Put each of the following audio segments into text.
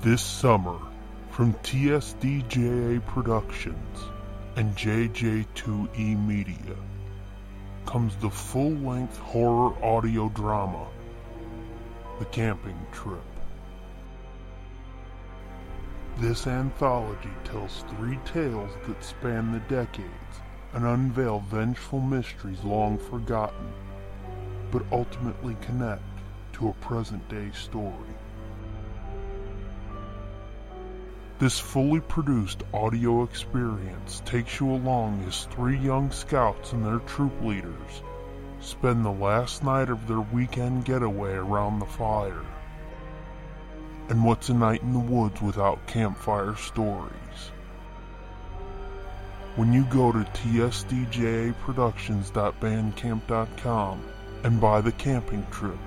This summer, from TSDJA Productions and JJ2E Media, comes the full length horror audio drama, The Camping Trip. This anthology tells three tales that span the decades and unveil vengeful mysteries long forgotten, but ultimately connect to a present day story. This fully produced audio experience takes you along as three young scouts and their troop leaders spend the last night of their weekend getaway around the fire. And what's a night in the woods without campfire stories? When you go to tsdjaproductions.bandcamp.com and buy the camping trip,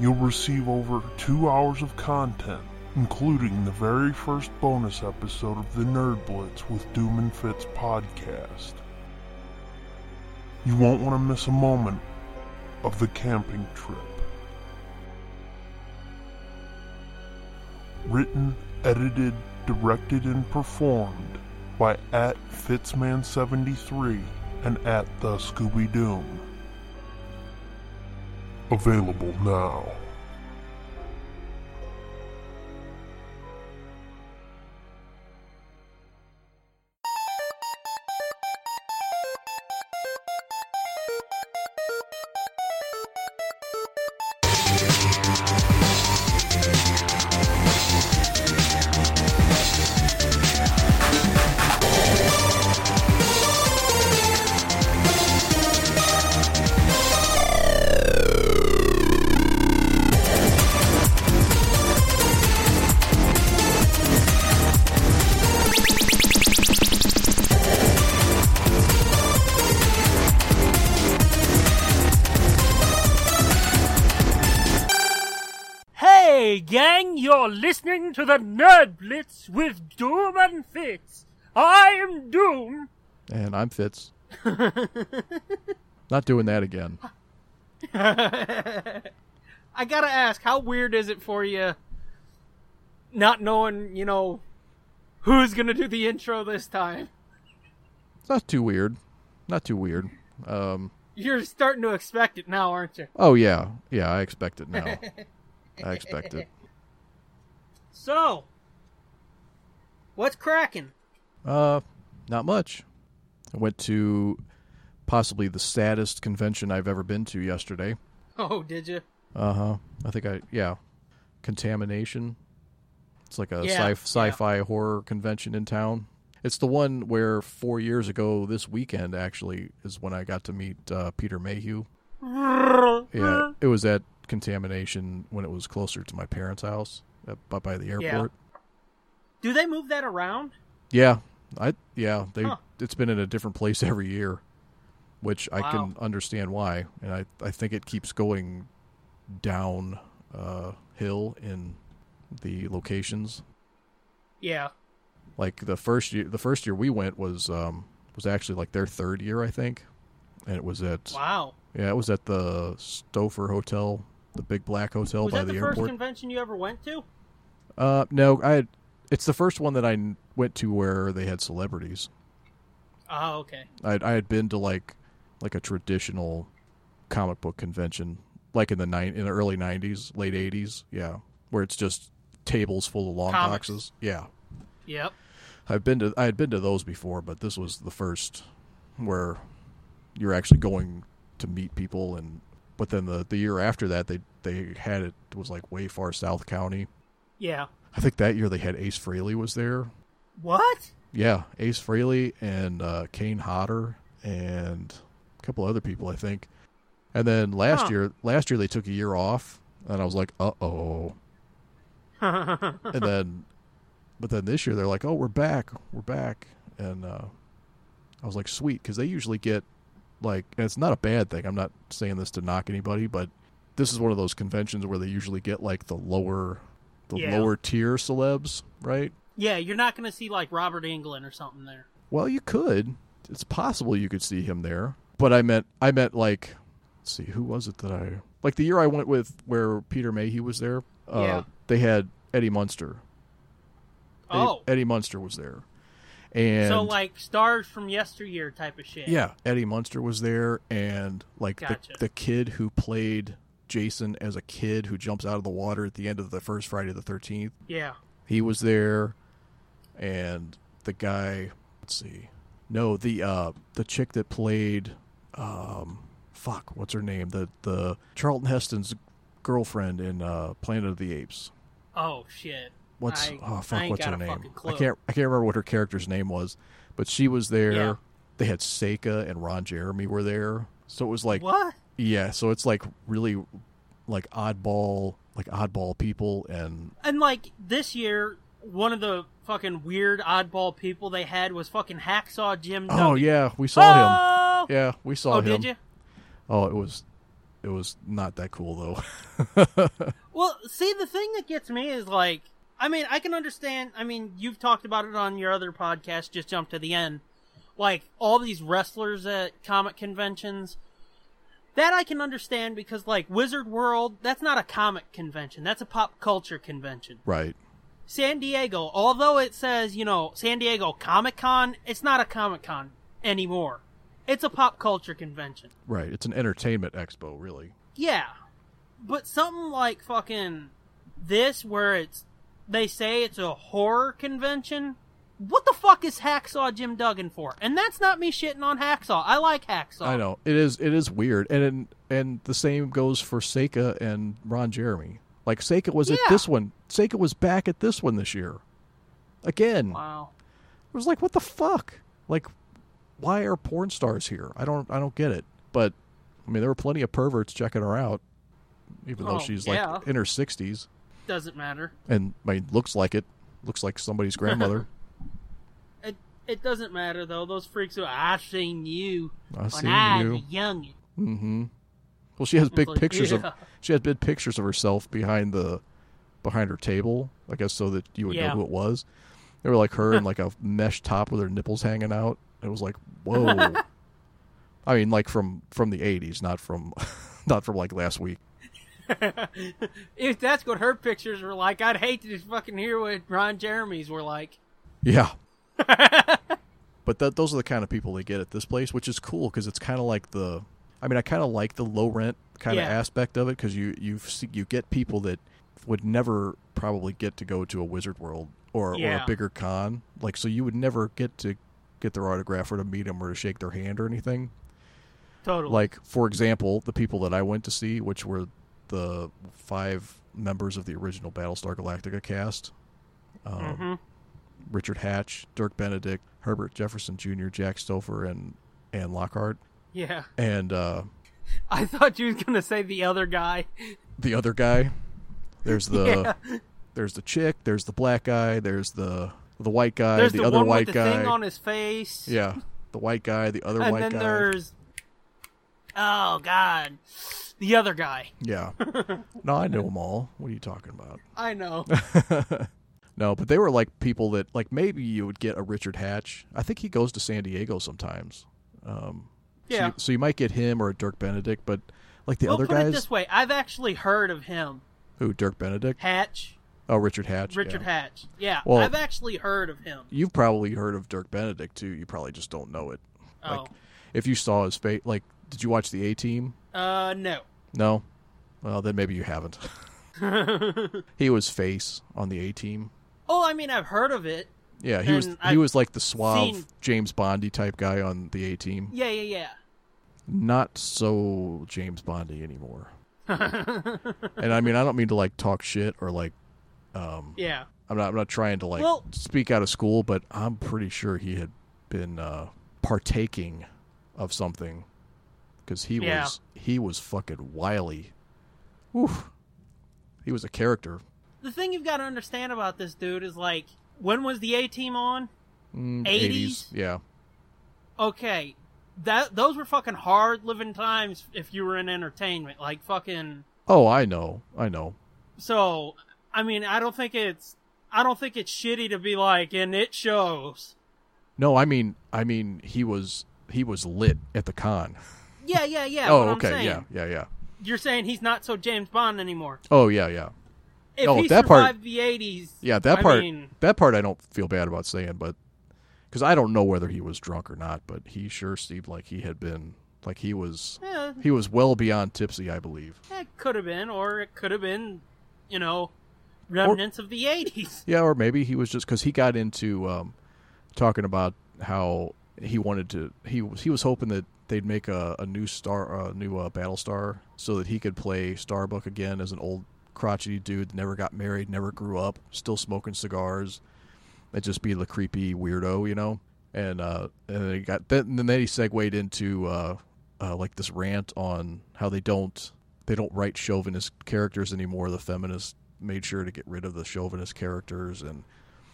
you'll receive over two hours of content including the very first bonus episode of the Nerd Blitz with Doom and Fitz podcast. You won't want to miss a moment of the camping trip. Written, edited, directed, and performed by at Fitzman73 and at the Scooby Doom. Available now. The Nerd Blitz with Doom and Fitz. I am Doom. And I'm Fitz. Not doing that again. I gotta ask, how weird is it for you not knowing, you know, who's gonna do the intro this time? It's not too weird. Not too weird. Um, You're starting to expect it now, aren't you? oh yeah, yeah. I expect it now. I expect it. So, what's cracking? Uh, not much. I went to possibly the saddest convention I've ever been to yesterday. Oh, did you? Uh huh. I think I yeah. Contamination. It's like a Yeah, sci- sci-fi horror convention in town. It's the one where four years ago this weekend actually is when I got to meet uh, Peter Mayhew. Yeah, it was at Contamination when it was closer to my parents' house, up up by the airport. Do they move that around? Yeah, I yeah they Huh. it's been in a different place every year, which I can understand why, and I I think it keeps going down uh, hill in the locations. Yeah. Like the first year, the first year we went was um was actually like their third year, I think, and it was at Wow. yeah it was at the Stouffer Hotel, the Big Black Hotel Was by that the, the, first airport. convention you ever went to? Uh, no, I had, it's the first one that I went to where they had celebrities. Oh, okay. I I had been to like like a traditional comic book convention, like in the nine in the early '90s, late '80s, yeah, where it's just tables full of long Comics. boxes. Yeah, Yep. I've been to I had been to those before, but this was the first where you're actually going to meet people, and but then the the year after that they they had it was like way far South County. Yeah. I think that year they had Ace Frehley was there. What? Yeah, Ace Frehley and uh, Kane Hodder and a couple other people, I think. And then last Huh. year, last year they took a year off, and I was like, "Uh oh." and then, but then this year they're like, "Oh, we're back, we're back," and uh, I was like, "Sweet," because they usually get like, and it's not a bad thing. I'm not saying this to knock anybody, but this is one of those conventions where they usually get like the lower, the Yeah. lower tier celebs, right? yeah, you're not going to see like Robert Englund or something there. Well, you could. It's possible you could see him there. But I meant I meant like let's see, who was it that I like the year I went with where Peter Mayhew was there? Uh Yeah. they had Eddie Munster. Eddie, Oh. Eddie Munster was there, and so like stars from yesteryear type of shit. yeah, Eddie Munster was there, and like Gotcha. the the kid who played Jason as a kid who jumps out of the water at the end of the first Friday the Thirteenth. Yeah. He was there, and the guy. Let's see. No, the uh the chick that played, um, fuck, what's her name? The the Charlton Heston's girlfriend in uh, Planet of the Apes. Oh shit. What's I- oh fuck? ain't her name? I can't I can't remember what her character's name was, but she was there. Yeah. They had Seka and Ron Jeremy were there, so it was like What? Yeah, so it's like really like oddball like oddball people and And like this year, one of the fucking weird oddball people they had was fucking Hacksaw Jim. oh yeah, we saw him. Oh! Yeah, we saw Oh, him. did you? Oh, it was it was not that cool though. Well, see, the thing that gets me is like, I mean, I can understand. I mean, you've talked about it on your other podcast. Just jump to the end. Like all these wrestlers at comic conventions. That I can understand because, like, Wizard World, that's not a comic convention. That's a pop culture convention. right. San Diego, although it says, you know, San Diego Comic Con, it's not a Comic Con anymore. It's a pop culture convention. Right. It's an entertainment expo, really. Yeah. But something like fucking this where it's they say it's a horror convention. What the fuck is Hacksaw Jim Duggan for? And that's not me shitting on Hacksaw. I like Hacksaw. I know. It is it is weird. And and the same goes for Seka and Ron Jeremy. Like Seka was at this one. Seka was back at this one this year. Again. Wow. It was like, what the fuck? Like, why are porn stars here? I don't, I don't get it. But I mean, there were plenty of perverts checking her out, even though Oh, she's yeah. like in her sixties, Doesn't matter. and I mean, looks like it. Looks like somebody's grandmother. It doesn't matter though. Those freaks who I seen you I when seen I you. was young. Mm-hmm. Well, she has big like, pictures yeah. of she has big pictures of herself behind the behind her table. I guess so that you would Yeah. know who it was. They were like her in like a mesh top with her nipples hanging out. It was like, whoa. I mean, like from from the '80s, not from not from like last week. If that's what her pictures were like, I'd hate to just fucking hear what Ron Jeremy's were like. Yeah. but that those are the kind of people they get at this place, which is cool because it's kind of like the. I mean, I kind of like the low rent kind of Yeah. aspect of it because you you you get people that would never probably get to go to a Wizard World or, or a bigger con. Like, so you would never get to get their autograph or to meet them or to shake their hand or anything. Totally. Like, for example, the people that I went to see, which were the five members of the original Battlestar Galactica cast. Um, hmm Richard Hatch, Dirk Benedict, Herbert Jefferson Jr., Jack Stauffer, and Anne Lockhart, Yeah. and uh, I thought you was gonna say the other guy. the other guy. There's the yeah. there's the chick. There's the black guy. There's the the white guy. There's the, the, other one white with the guy. thing on his face. yeah, the white guy. The other And white guy. And then there's Oh God. The other guy. Yeah. no, I know them all. What are you talking about? I know. No, but they were like people that like maybe you would get a Richard Hatch. I think he goes to San Diego sometimes. Um, so Yeah. you, so you might get him or a Dirk Benedict, but like the well, other put guys, it this way: I've actually heard of him, who Dirk Benedict? Hatch, Oh, Richard Hatch. Richard yeah. Hatch. Yeah, Well- I've actually heard of him. You've probably heard of Dirk Benedict too. You probably just don't know it. Oh, Like, if you saw his face, like, did you watch the A Team? uh, no. No. Well, then maybe you haven't. he was face on the A Team. Oh, I mean, I've heard of it. Yeah, he was he I've was like the suave seen- James Bondy type guy on the A Team. Yeah, yeah, yeah. Not so James Bondy anymore. and I mean, I don't mean to like talk shit or like. Um, Yeah. I'm not. I'm not trying to like Well- speak out of school, but I'm pretty sure he had been uh, partaking of something because he Yeah. was he was fucking wily. Oof. He was a character. The thing you've got to understand about this dude is like, when was the A Team on? Mm, 80s? yeah. Okay, that those were fucking hard living times if you were in entertainment. Like fucking. Oh, I know. I know. So, I mean, I don't think it's. I don't think it's shitty to be like, and it shows. No, I mean, I mean, he was he was lit at the con. Yeah, yeah, yeah. oh, okay, saying. yeah, yeah, yeah. You're saying he's not so James Bond anymore. Oh, yeah, yeah. If Oh, he that part- the '80s, Yeah, that I part. mean, that part I don't feel bad about saying, but because I don't know whether he was drunk or not, but he sure seemed like he had been like he was eh, he was well beyond tipsy, I believe. it could have been, or it could have been, you know, remnants of the '80s. Yeah, or maybe he was just because he got into um, talking about how he wanted to. He was he was hoping that they'd make a, a new star, a new uh, Battlestar, so that he could play Starbuck again as an old crotchety dude that never got married, never grew up, still smoking cigars, and just be the creepy weirdo, you know. And uh, and then he got then then he segued into uh, uh, like this rant on how they don't they don't write chauvinist characters anymore. The feminists made sure to get rid of the chauvinist characters and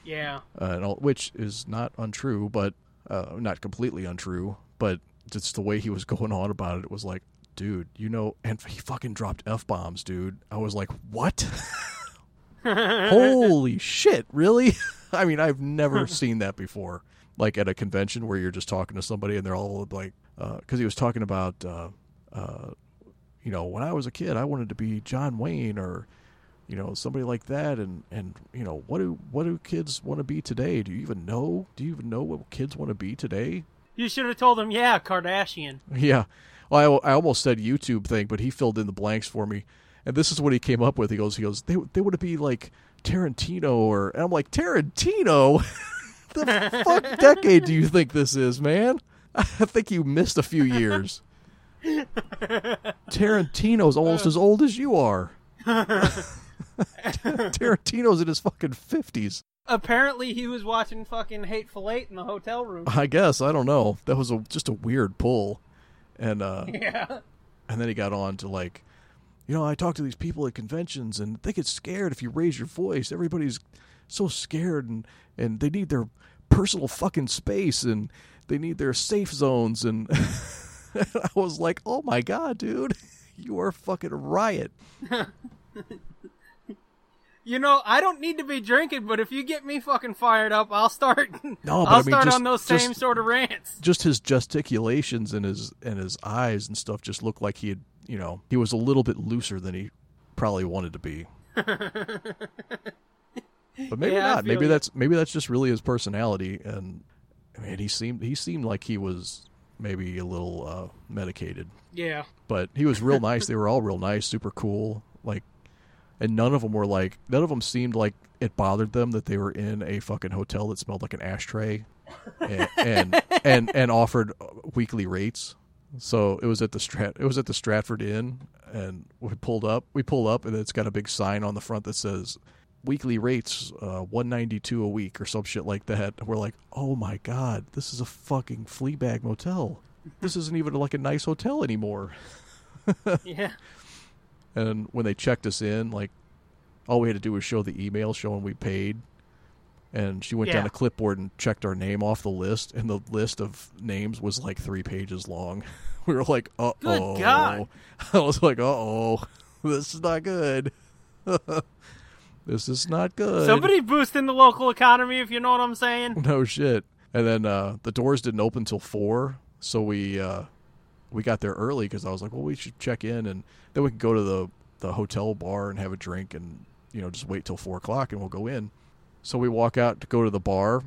Yeah, uh, and all, which is not untrue, but uh, not completely untrue. But just the way he was going on about it, it was like, dude, you know, and he fucking dropped f bombs, dude. I was like, what? Holy shit, really? I mean, I've never seen that before. Like at a convention where you're just talking to somebody and they're all like, because he was talking about, uh, uh, you know, when I was a kid, I wanted to be John Wayne or you know somebody like that and and you know what do what do kids want to be today do you even know do you even know what kids want to be today you should have told him, yeah, Kardashian. yeah well I, I almost said youtube thing but he filled in the blanks for me. And this is what he came up with. He goes he goes they, they want to be like tarantino or and i'm like tarantino? The fuck decade do you think this is man? I think you missed a few years. Tarantino's almost as old as you are. Tarantino's in his fucking fifties. Apparently, he was watching fucking Hateful Eight in the hotel room. I guess. I don't know. That was a, just a weird pull, and uh, Yeah, and then he got on to like, you know, I talk to these people at conventions, and they get scared if you raise your voice. Everybody's so scared, and and they need their personal fucking space, and they need their safe zones, and I was like, oh my god, dude, you are a fucking riot. You know, I don't need to be drinking, but if you get me fucking fired up, I'll start. No, but I'll I mean, start just- on those just- same sort of rants. just his gesticulations and his and his eyes and stuff just looked like he had you know he was a little bit looser than he probably wanted to be but maybe Yeah, not maybe you. that's maybe that's just really his personality and I mean he seemed he seemed like he was maybe a little uh medicated Yeah, but he was real nice they were all real nice super cool like and none of them were like none of them seemed like it bothered them that they were in a fucking hotel that smelled like an ashtray and and and, and offered weekly rates. So it was at the strat it was at the stratford inn and we pulled up we pull up and it's got a big sign on the front that says weekly rates uh 192 a week or some shit like that. We're like oh my god this is a fucking flea bag motel. This isn't even like a nice hotel anymore. Yeah. And when they checked us in, like all we had to do was show the email showing we paid. And she went down Yeah. a clipboard and checked our name off the list, and the list of names was like three pages long. We were like, "Uh oh!" I was like, "Uh oh, this is not good. this is not good." Somebody boosting the local economy, if you know what I'm saying. no shit. And then uh, the doors didn't open till four, so we uh, we got there early because I was like, well, we should check in, and then we can go to the the hotel bar and have a drink, and you know just wait till four o'clock, and we'll go in. So we walk out to go to the bar.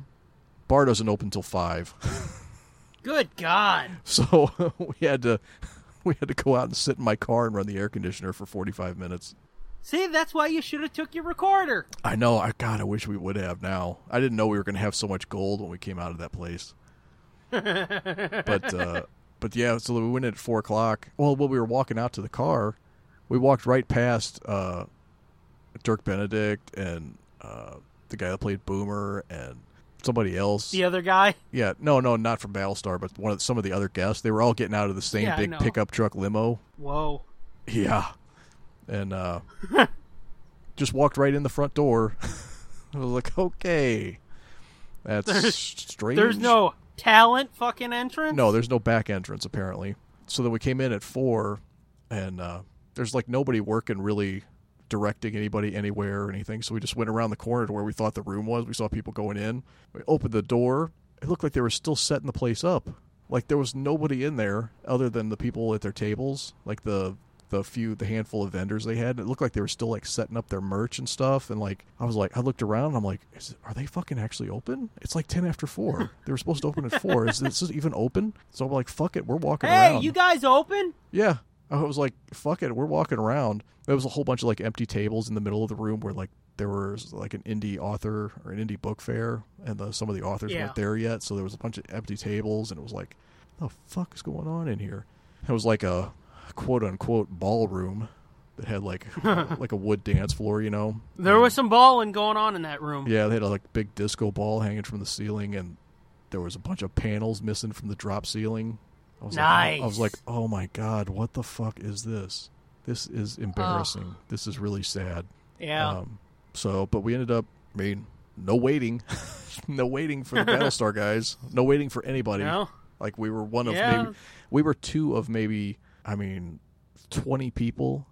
Bar doesn't open till five, Good God. so we had to we had to go out and sit in my car and run the air conditioner for forty five minutes. See, that's why you should have took your recorder. I know. I God, I wish we would have. Now I didn't know we were going to have so much gold when we came out of that place. but uh, but yeah, so we went in at four o'clock. Well, when we were walking out to the car, we walked right past uh, Dirk Benedict and uh, the guy that played Boomer and somebody else. The other guy. Yeah, no, no, not from Battlestar, but one of some of the other guests. They were all getting out of the same Yeah, big pickup truck limo. Whoa. Yeah. And uh just walked right in the front door. I was like, okay. That's There's- strange. There's no talent fucking entrance. No, there's no back entrance apparently. So then we came in at four and uh there's like nobody working really directing anybody anywhere or anything. So we just went around the corner to where we thought the room was. We saw people going in. We opened the door. It looked like they were still setting the place up. Like there was nobody in there other than the people at their tables, like the the few the handful of vendors they had. It looked like they were still like setting up their merch and stuff. And like I was like, I looked around. And I'm like, is it, are they fucking actually open? It's like ten after four. they were supposed to open at four. Is this even open? So I'm like, fuck it, we're walking Hey, around. you guys open? Yeah. I was like, fuck it, we're walking around. There was a whole bunch of like empty tables in the middle of the room where like there was like an indie author or an indie book fair, and the, some of the authors Yeah. weren't there yet. So there was a bunch of empty tables, and it was like, the fuck is going on in here? It was like a quote unquote ballroom that had like like a wood dance floor, you know. There was some balling going on in that room. Yeah, they had a like big disco ball hanging from the ceiling, and there was a bunch of panels missing from the drop ceiling. I was like, I was like, oh my god, what the fuck is this? This is embarrassing. This is really sad. Yeah. Um, so, but we ended up. I mean, no waiting, no waiting for the Battlestar guys. No waiting for anybody. No? Like we were one of Yeah. maybe we were two of maybe I mean twenty people,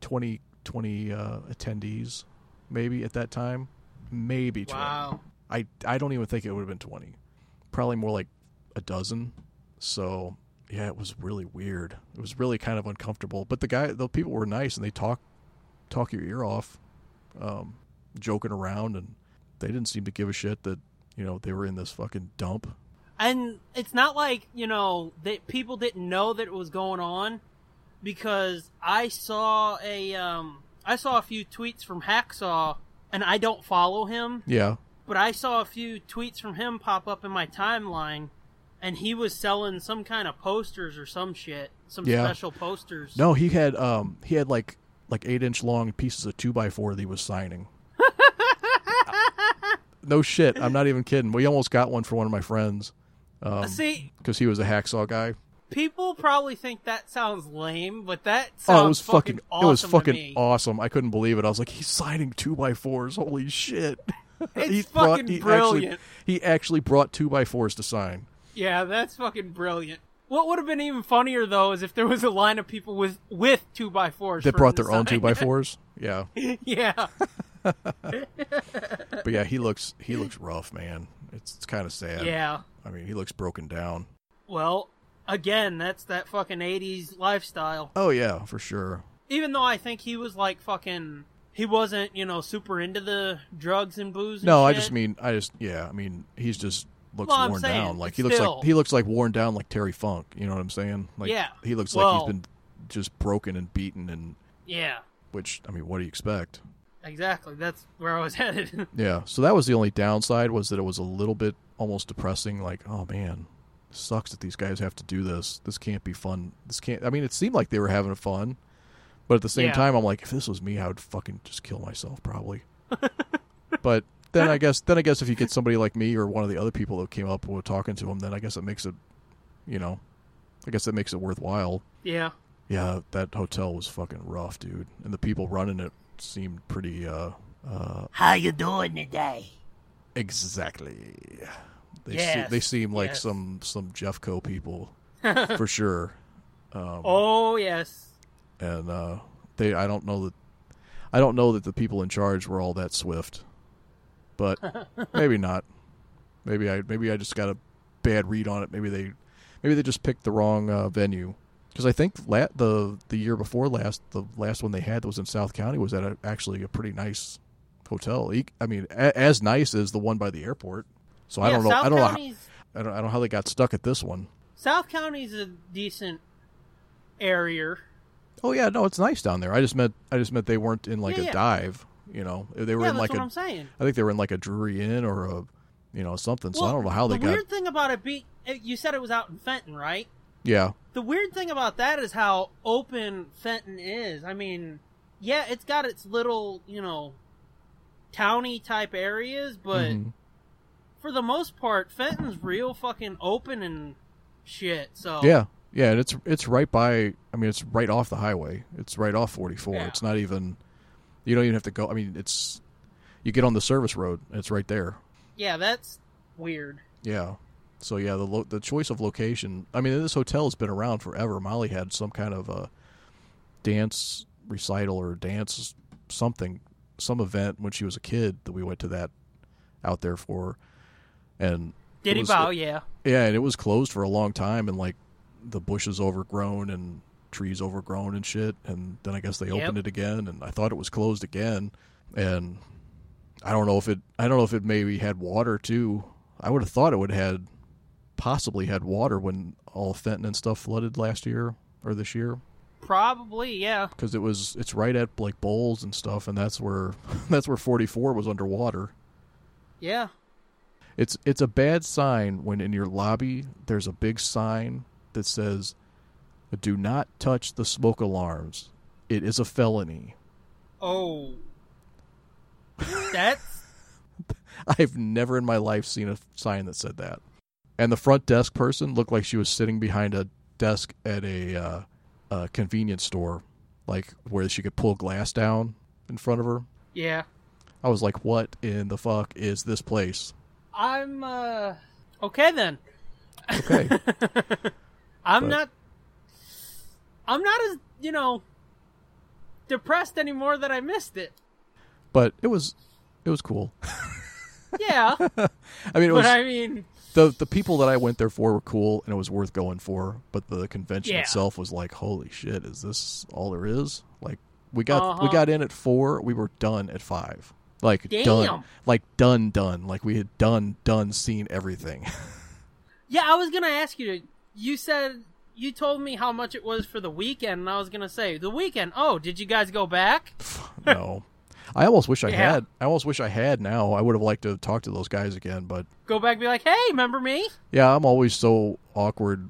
20, 20 uh, attendees, maybe at that time, maybe twenty. Wow. I I don't even think it would have been twenty, probably more like a dozen. So yeah, it was really weird. It was really kind of uncomfortable. But the guy, the people were nice and they talk talk your ear off, um, joking around, and they didn't seem to give a shit that you know they were in this fucking dump. And it's not like, you know, that people didn't know that it was going on because I saw a um I saw a few tweets from Hacksaw and I don't follow him, Yeah, but I saw a few tweets from him pop up in my timeline and he was selling some kind of posters or some shit, some Yeah. special posters. no, he had um he had like like eight inch long pieces of two by four that he was signing. no shit, I'm not even kidding. We almost got one for one of my friends um, See, because he was a hacksaw guy. people probably think that sounds lame, but that sounds Oh, it was fucking, awesome it was fucking me. awesome. I couldn't believe it. I was like, he's signing two by fours. Holy shit! It's He fucking he brilliant. Actually, he actually brought two by fours to sign. Yeah, that's fucking brilliant. What would have been even funnier though is if there was a line of people with with two by fours That brought their own two by fours. Yeah, yeah, but yeah, he looks he looks rough, man. It's it's kind of sad. yeah. I mean, he looks broken down. Well, again, that's that fucking '80s lifestyle. Oh yeah, for sure. Even though I think he was like fucking, he wasn't you know super into the drugs and booze. And No, I just mean I just yeah. I mean, he's just looks Well, worn saying, down. Like he looks still. like he looks like worn down like Terry Funk. You know what I'm saying? Like Yeah. he looks like he's been just broken and beaten and yeah, which I mean, what do you expect? Exactly. That's where I was headed. Yeah, so that was the only downside was that it was a little bit almost depressing. Like, oh man, sucks that these guys have to do this. This can't be fun. This can't. I mean, it seemed like they were having fun, but at the same Yeah. time, I'm like, if this was me, I would fucking just kill myself probably. but then I guess then I guess if you get somebody like me or one of the other people that came up with talking to him, then I guess it makes it, you know, I guess that makes it worthwhile. yeah, Yeah, that hotel was fucking rough, dude, and the people running it seemed pretty. uh uh How you doing today? Exactly. They Yes, se- they seem like yes. some some Jeffco people for sure. Um, oh yes, And uh, they I don't know that I don't know that the people in charge were all that swift, but maybe not. Maybe I maybe I just got a bad read on it. Maybe they maybe they just picked the wrong uh, venue. Because I think la- the the year before last, the last one they had that was in South County was at a, actually a pretty nice hotel. I mean, a, as nice as the one by the airport. So I don't know. South I don't know. How, I don't. I don't know how they got stuck at this one. South County's a decent area. Oh yeah, no, it's nice down there. I just meant. I just meant they weren't in like Yeah, a yeah. dive. You know, they were Yeah, in that's like what a. I'm saying. I think they were in like a Drury Inn or a, you know, something. So I don't know how they got. the weird thing about it be you said it was out in Fenton, right? Yeah, The weird thing about that is how open Fenton is. I mean, yeah, it's got its little, you know, towny type areas, but Mhm. for the most part, Fenton's real fucking open and shit. So yeah, yeah. And it's it's right by. I mean, it's right off the highway. It's right off 44. Yeah. It's not even. You don't even have to go. I mean, it's. You get on the service road. and It's right there. yeah, that's weird. Yeah. So yeah, the lo- the choice of location. I mean, this hotel has been around forever. Molly had some kind of a dance recital or dance something, some event when she was a kid that we went to that out there for, and Diddy was- Bow, yeah. yeah, and it was closed for a long time, and like the bushes overgrown and trees overgrown and shit. And then I guess they Yep. opened it again, and I thought it was closed again. And I don't know if it. I don't know if it maybe had water too. I would have thought it would have had possibly had water when all Fenton and stuff flooded last year or this year Probably, yeah. because it was it's right at like bowls and stuff, and that's where that's where 44 was underwater. Yeah. It's it's a bad sign when in your lobby there's a big sign that says do not touch the smoke alarms. It is a felony. Oh. That's I've never in my life seen a sign that said that. And the front desk person looked like she was sitting behind a desk at a, uh, a convenience store, like where she could pull glass down in front of her. yeah. I was like, "What in the fuck is this place?" I'm uh okay then. Okay, I'm But- not I'm not as, you know, depressed anymore that I missed it. but it was it was cool. Yeah. I mean, it but was I mean, the the people that I went there for were cool and it was worth going for, but the convention Yeah. itself was like, holy shit, is this all there is? Like we got we Uh-huh. got in at four, we were done at five. Like Damn. done, like done, done. Like we had done, done, seen everything. yeah, I was going to ask you you said you told me how much it was for the weekend and I was going to say, "The weekend. Oh, did you guys go back?" no, I almost wish I Yeah. had. I almost wish I had. Now I would have liked to talk to those guys again, but Go back and be like, "Hey, remember me?" yeah, I'm always so awkward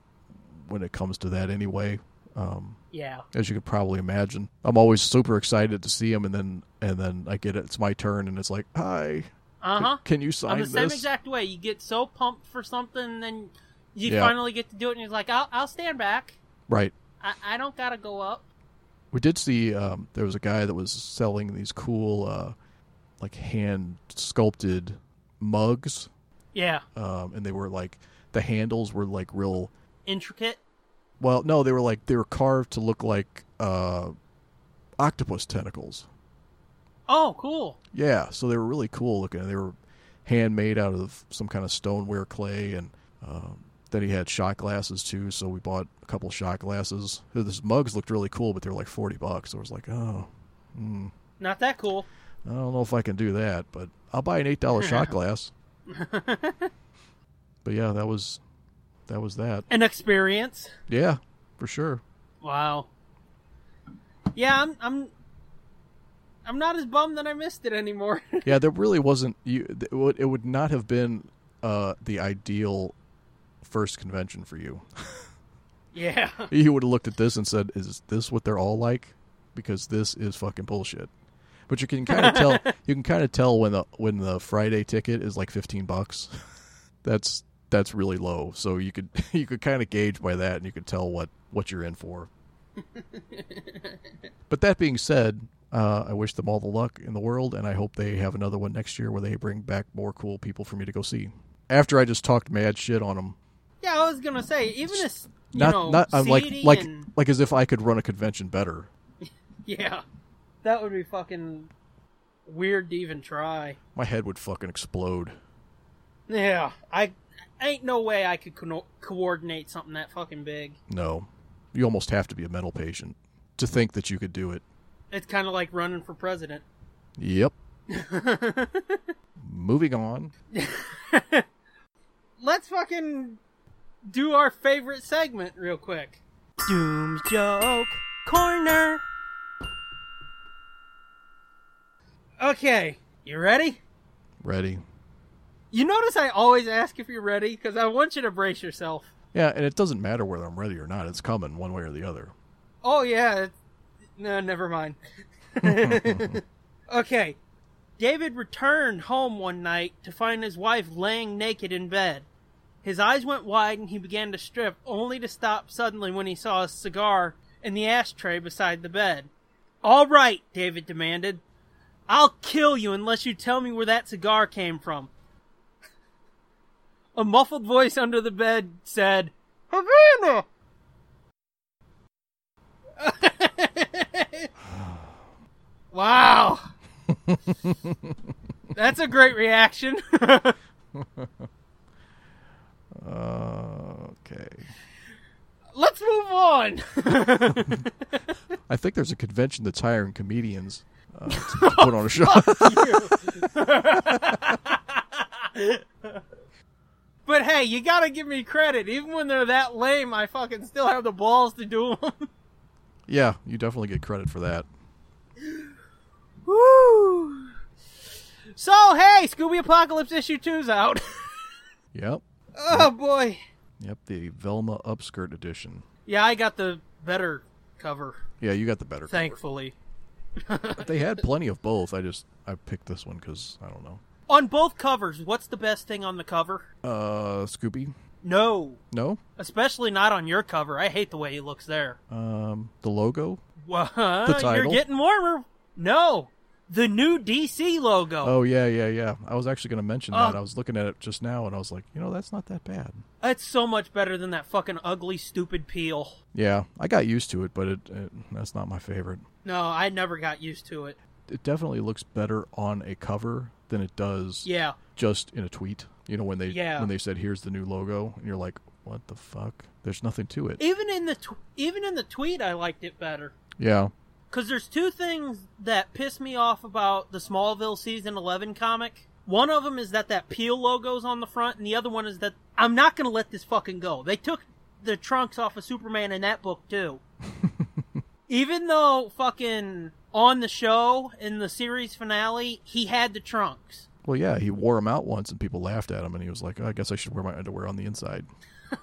when it comes to that anyway. Um, Yeah. as you could probably imagine. I'm always super excited to see them, and then and then I get it. It's my turn, and it's like, hi, Uh-huh. can you I'm sign the same this? exact way. You get so pumped for something, and then you Yeah. finally get to do it, and you're like, "I'll, I'll stand back. Right. I, I don't gotta go up." We did see um, there was a guy that was selling these cool, uh, like hand sculpted mugs, Yeah, um, and they were like the handles were like real. intricate. Well, no, they were like they were carved to look like uh, octopus tentacles. Oh, cool. Yeah, so they were really cool looking. They were handmade out of some kind of stoneware clay, and um, then he had shot glasses too. So we bought a couple shot glasses. His mugs looked really cool, but they were like forty bucks. So I was like, oh, mm, Not that cool. I don't know if I can do that, but I'll buy an eight dollar shot glass. but yeah, that was that was that. An experience. Yeah, for sure. Wow. Yeah, I'm. I'm. I'm not as bummed that I missed it anymore. Yeah, there really wasn't. You, it would it would not have been uh, the ideal first convention for you. yeah. you would have looked at this and said, "Is this what they're all like?" Because this is fucking bullshit. But you can kind of tell. You can kind of tell when the when the Friday ticket is like fifteen bucks. That's that's really low. So you could you could kind of gauge by that, and you could tell what what you're in for. but that being said, uh, I wish them all the luck in the world, and I hope they have another one next year where they bring back more cool people for me to go see. After I just talked mad shit on them, Yeah, I was gonna say even as you not know, not I'm like like and- like as if I could run a convention better. yeah, that would be fucking weird to even try. My head would fucking explode. Yeah, I ain't no way I could co- coordinate something that fucking big. No, you almost have to be a mental patient to think that you could do it. It's kind of like running for president. Yep. Moving on. Let's fucking do our favorite segment real quick. Doom's joke corner. Okay, you ready? Ready. You notice I always ask if you're ready because I want you to brace yourself. Yeah, and it doesn't matter whether I'm ready or not. It's coming one way or the other. Oh yeah, no, never mind. okay, David returned home one night to find his wife laying naked in bed. His eyes went wide and he began to strip, only to stop suddenly when he saw a cigar in the ashtray beside the bed. All right, David demanded. I'll kill you unless you tell me where that cigar came from. A muffled voice under the bed said, Havana! wow. That's a great reaction. Uh, okay. let's move on. I think there's a convention that's hiring comedians uh, to put on a show. but hey, you gotta give me credit. Even when they're that lame, I fucking still have the balls to do them. yeah, you definitely get credit for that. Woo! So hey, Scooby Apocalypse issue two's out. Yep. Oh boy. Yep, the Velma Upskirt edition. Yeah, I got the better cover, Yeah, you got the better. cover. thankfully. They had plenty of both. I just I picked this one because I don't know. On both covers, what's the best thing on the cover? Uh, Scooby. No, No. especially not on your cover. I hate the way he looks there. Um, the logo. What? The title? You're getting warmer. No, the new DC logo. Oh yeah, yeah, yeah. I was actually going to mention that. Oh. I was looking at it just now, and I was like, you know, that's not that bad. It's so much better than that fucking ugly, stupid peel. Yeah, I got used to it, but it, it that's not my favorite. No, I never got used to it. It definitely looks better on a cover than it does Yeah, just in a tweet. You know when they Yeah. when they said here's the new logo, and you're like, what the fuck? There's nothing to it. even in the tw- even in the tweet, I liked it better. Yeah, Because there's two things that piss me off about the Smallville season 11 comic. One of them is that that Peel logo's on the front, and the other one is that I'm not going to let this fucking go. They took the trunks off of Superman in that book, too. Even though fucking on the show, in the series finale, he had the trunks. Well, yeah, he wore them out once, and people laughed at him, and he was like, oh, "I guess I should wear my underwear on the inside."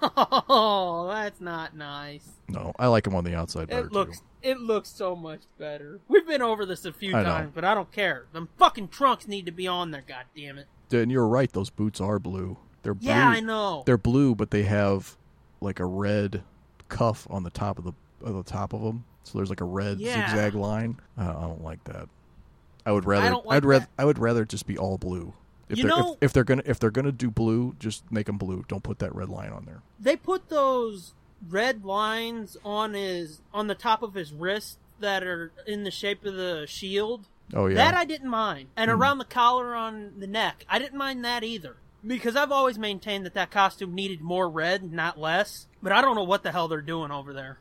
Oh, that's not nice. No, I like him on the outside better It looks too. it looks so much better. We've been over this a few I know. times, but I don't care. Them fucking trunks need to be on there, god damn it. And you're right; those boots are blue. They're blue. Yeah, I know. They're blue, but they have like a red cuff on the top of the of the top of them. So there's like a red Yeah. zigzag line. Uh, I don't like that. I would rather. don't like I'd rather. I would rather just be all blue. If You they're know- if, if they're gonna if they're gonna do blue, just make them blue. Don't put that red line on there. They put those red lines on his on the top of his wrist that are in the shape of the shield. Oh yeah. That I didn't mind. And mm-hmm. around the collar on the neck, I didn't mind that either. Because I've always maintained that that costume needed more red, not less. But I don't know what the hell they're doing over there.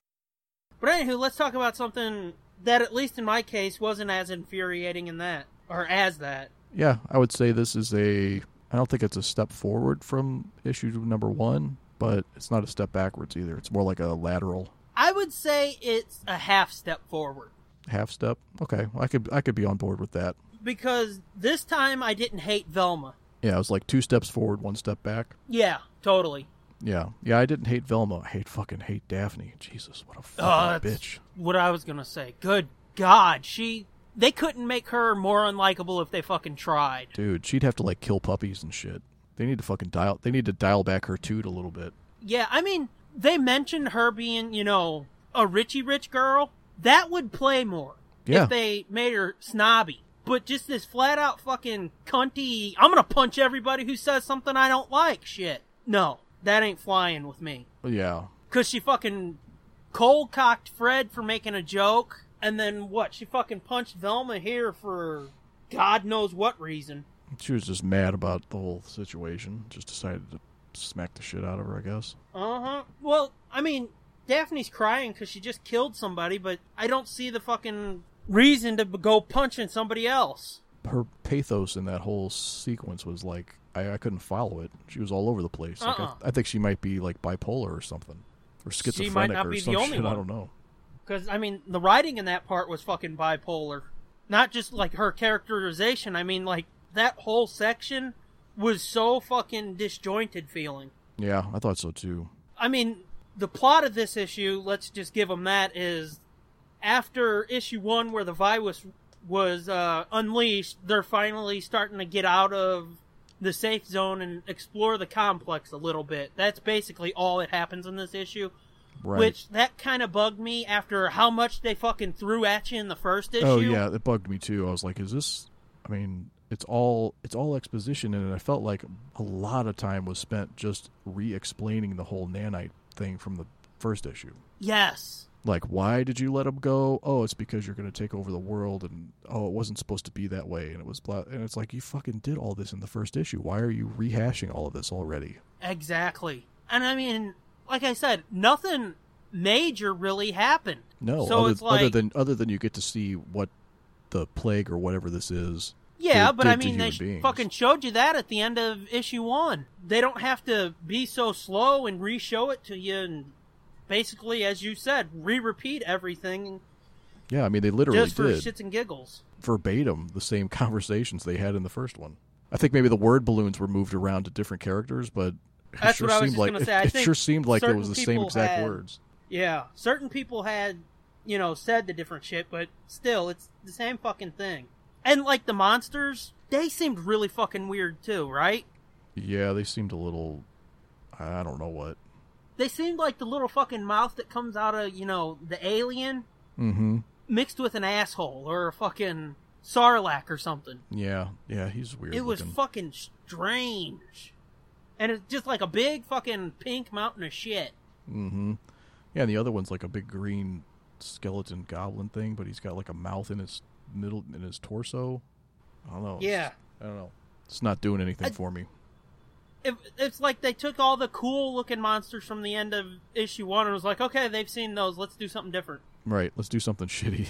But anywho, let's talk about something that, at least in my case, wasn't as infuriating in that. Or as that. Yeah, I would say this is a. I don't think it's a step forward from issue number one, but it's not a step backwards either. It's more like a lateral I would say it's a half step forward. half step. Okay, I could I could be on board with that. Because this time I didn't hate Velma. Yeah, it was like two steps forward, one step back. Yeah, totally. Yeah, yeah. I didn't hate Velma. I hate fucking hate Daphne. Jesus, what a fucking uh, that's bitch. what I was gonna say. Good God, she. They couldn't make her more unlikable if they fucking tried. Dude, she'd have to like kill puppies and shit. They need to fucking dial. They need to dial back her toot a little bit. Yeah, I mean, they mentioned her being, you know, a Richie Rich girl. That would play more Yeah. if they made her snobby. But just this flat out fucking cunty, I'm gonna punch everybody who says something I don't like shit. No, that ain't flying with me. Yeah, Cause she fucking cold cocked Fred for making a joke, and then what? She fucking punched Velma here for God knows what reason. she was just mad about the whole situation. Just decided to smack the shit out of her. I guess. Uh huh. Well, I mean, Daphne's crying because she just killed somebody, but I don't see the fucking reason to go punching somebody else. Her pathos in that whole sequence was like I, I couldn't follow it. She was all over the place. Like, Uh-uh. I, I think she might be like bipolar or something, or schizophrenic or some shit. I don't know. Because, I mean, the writing in that part was fucking bipolar. Not just like her characterization, I mean, like, that whole section was so fucking disjointed feeling. Yeah, I thought so too. I mean, the plot of this issue, let's just give them that, is after issue one, where the virus was uh, unleashed, they're finally starting to get out of the safe zone and explore the complex a little bit. That's basically all that happens in this issue. Right. Which that kind of bugged me after how much they fucking threw at you in the first oh, issue. Oh yeah, it bugged me too. I was like, "Is this?" I mean, it's all it's all exposition, and I felt like a lot of time was spent just re-explaining the whole nanite thing from the first issue. Yes. Like, why did you let him go? Oh, it's because you're going to take over the world, and oh, it wasn't supposed to be that way, and it was blah. And it's like you fucking did all this in the first issue. Why are you rehashing all of this already? Exactly. And I mean, like I said, nothing major really happened. No, So other, it's like- other than other than you get to see what the plague or whatever this is. Yeah, but I mean, they beings. fucking showed you that at the end of issue one. They don't have to be so slow and re-show it to you, and basically, as you said, re-repeat everything Yeah, I mean they literally just for did shits and giggles. verbatim the same conversations they had in the first one. I think maybe the word balloons were moved around to different characters, but That's sure what I was just like gonna it, say. I it think sure seemed like it was the same exact had- words. Yeah, certain people had, you know, said the different shit, but still, it's the same fucking thing. And like the monsters, they seemed really fucking weird too, right? Yeah, they seemed a little. I don't know what. They seemed like the little fucking mouth that comes out of, you know, the alien Mm-hmm. mixed with an asshole or a fucking sarlacc or something. Yeah, yeah, he's weird. It was fucking strange. And it's just like a big fucking pink mountain of shit. Mm-hmm. Yeah, and the other one's like a big green skeleton goblin thing, but he's got like a mouth in his middle in his torso. I don't know. It's- Yeah. I don't know. It's not doing anything I- for me. It, it's like they took all the cool looking monsters from the end of issue one and was like, okay, they've seen those. Let's do something different. Right. Let's do something shitty.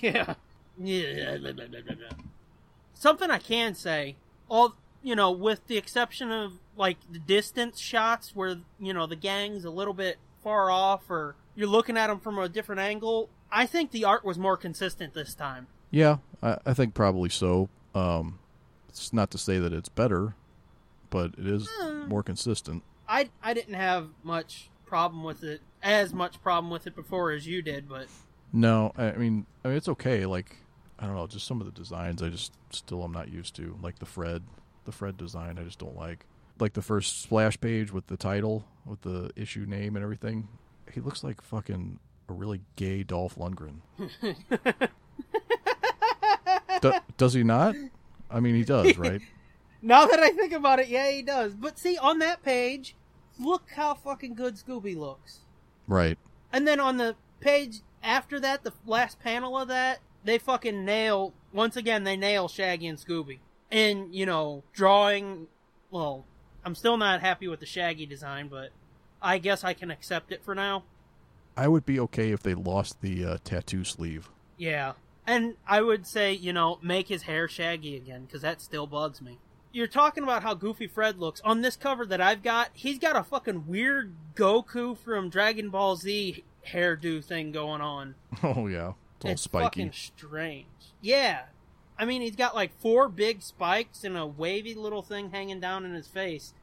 Yeah. Yeah. Something I can say, all you know, with the exception of like the distance shots where you know the gang's a little bit far off or you're looking at them from a different angle. I think the art was more consistent this time. yeah, I, I think probably so. Um, it's not to say that it's better, but it is Hmm. more consistent. I I didn't have much problem with it, as much problem with it before as you did, but No, I I mean, I mean it's okay. Like I don't know, just some of the designs I just still I'm not used to. Like the Fred, the Fred design I just don't like. Like the first splash page with the title, with the issue name and everything. He looks like fucking a really gay Dolph Lundgren. Do, does he not? I mean, he does, right? now that I think about it, yeah, he does. But see, on that page, look how fucking good Scooby looks. right. And then on the page after that, the last panel of that, they fucking nail once again. They nail Shaggy and Scooby, and you know, drawing. Well, I'm still not happy with the Shaggy design, but I guess I can accept it for now. I would be okay if they lost the uh, tattoo sleeve. Yeah, and I would say you know make his hair shaggy again because that still bugs me. You're talking about how goofy Fred looks on this cover that I've got. He's got a fucking weird Goku from Dragon Ball Z hairdo thing going on. Oh yeah, it's all it's spiky. fucking strange. Yeah, I mean he's got like four big spikes and a wavy little thing hanging down in his face.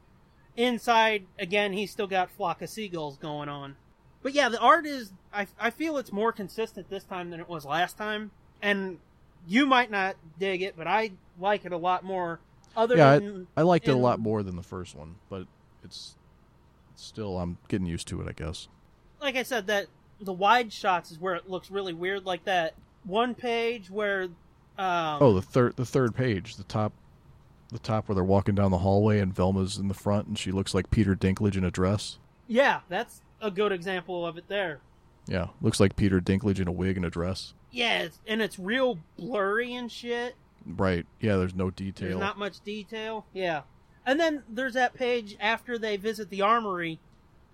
Inside, again, he's still got flock of seagulls going on. But yeah, the art is. I I feel it's more consistent this time than it was last time, and you might not dig it, but I like it a lot more. Other Yeah, than I liked it a lot more than the first one, but it's still I'm getting used to it, I guess. like I said, that the wide shots is where it looks really weird. Like that one page where, um, Oh, the third the third page, the top the top where they're walking down the hallway and Velma's in the front and she looks like Peter Dinklage in a dress. yeah, that's a good example of it there. Yeah, looks like Peter Dinklage in a wig and a dress. Yeah, it's, and it's real blurry and shit. Right. Yeah, there's no detail. There's not much detail. Yeah, and then there's that page after they visit the armory,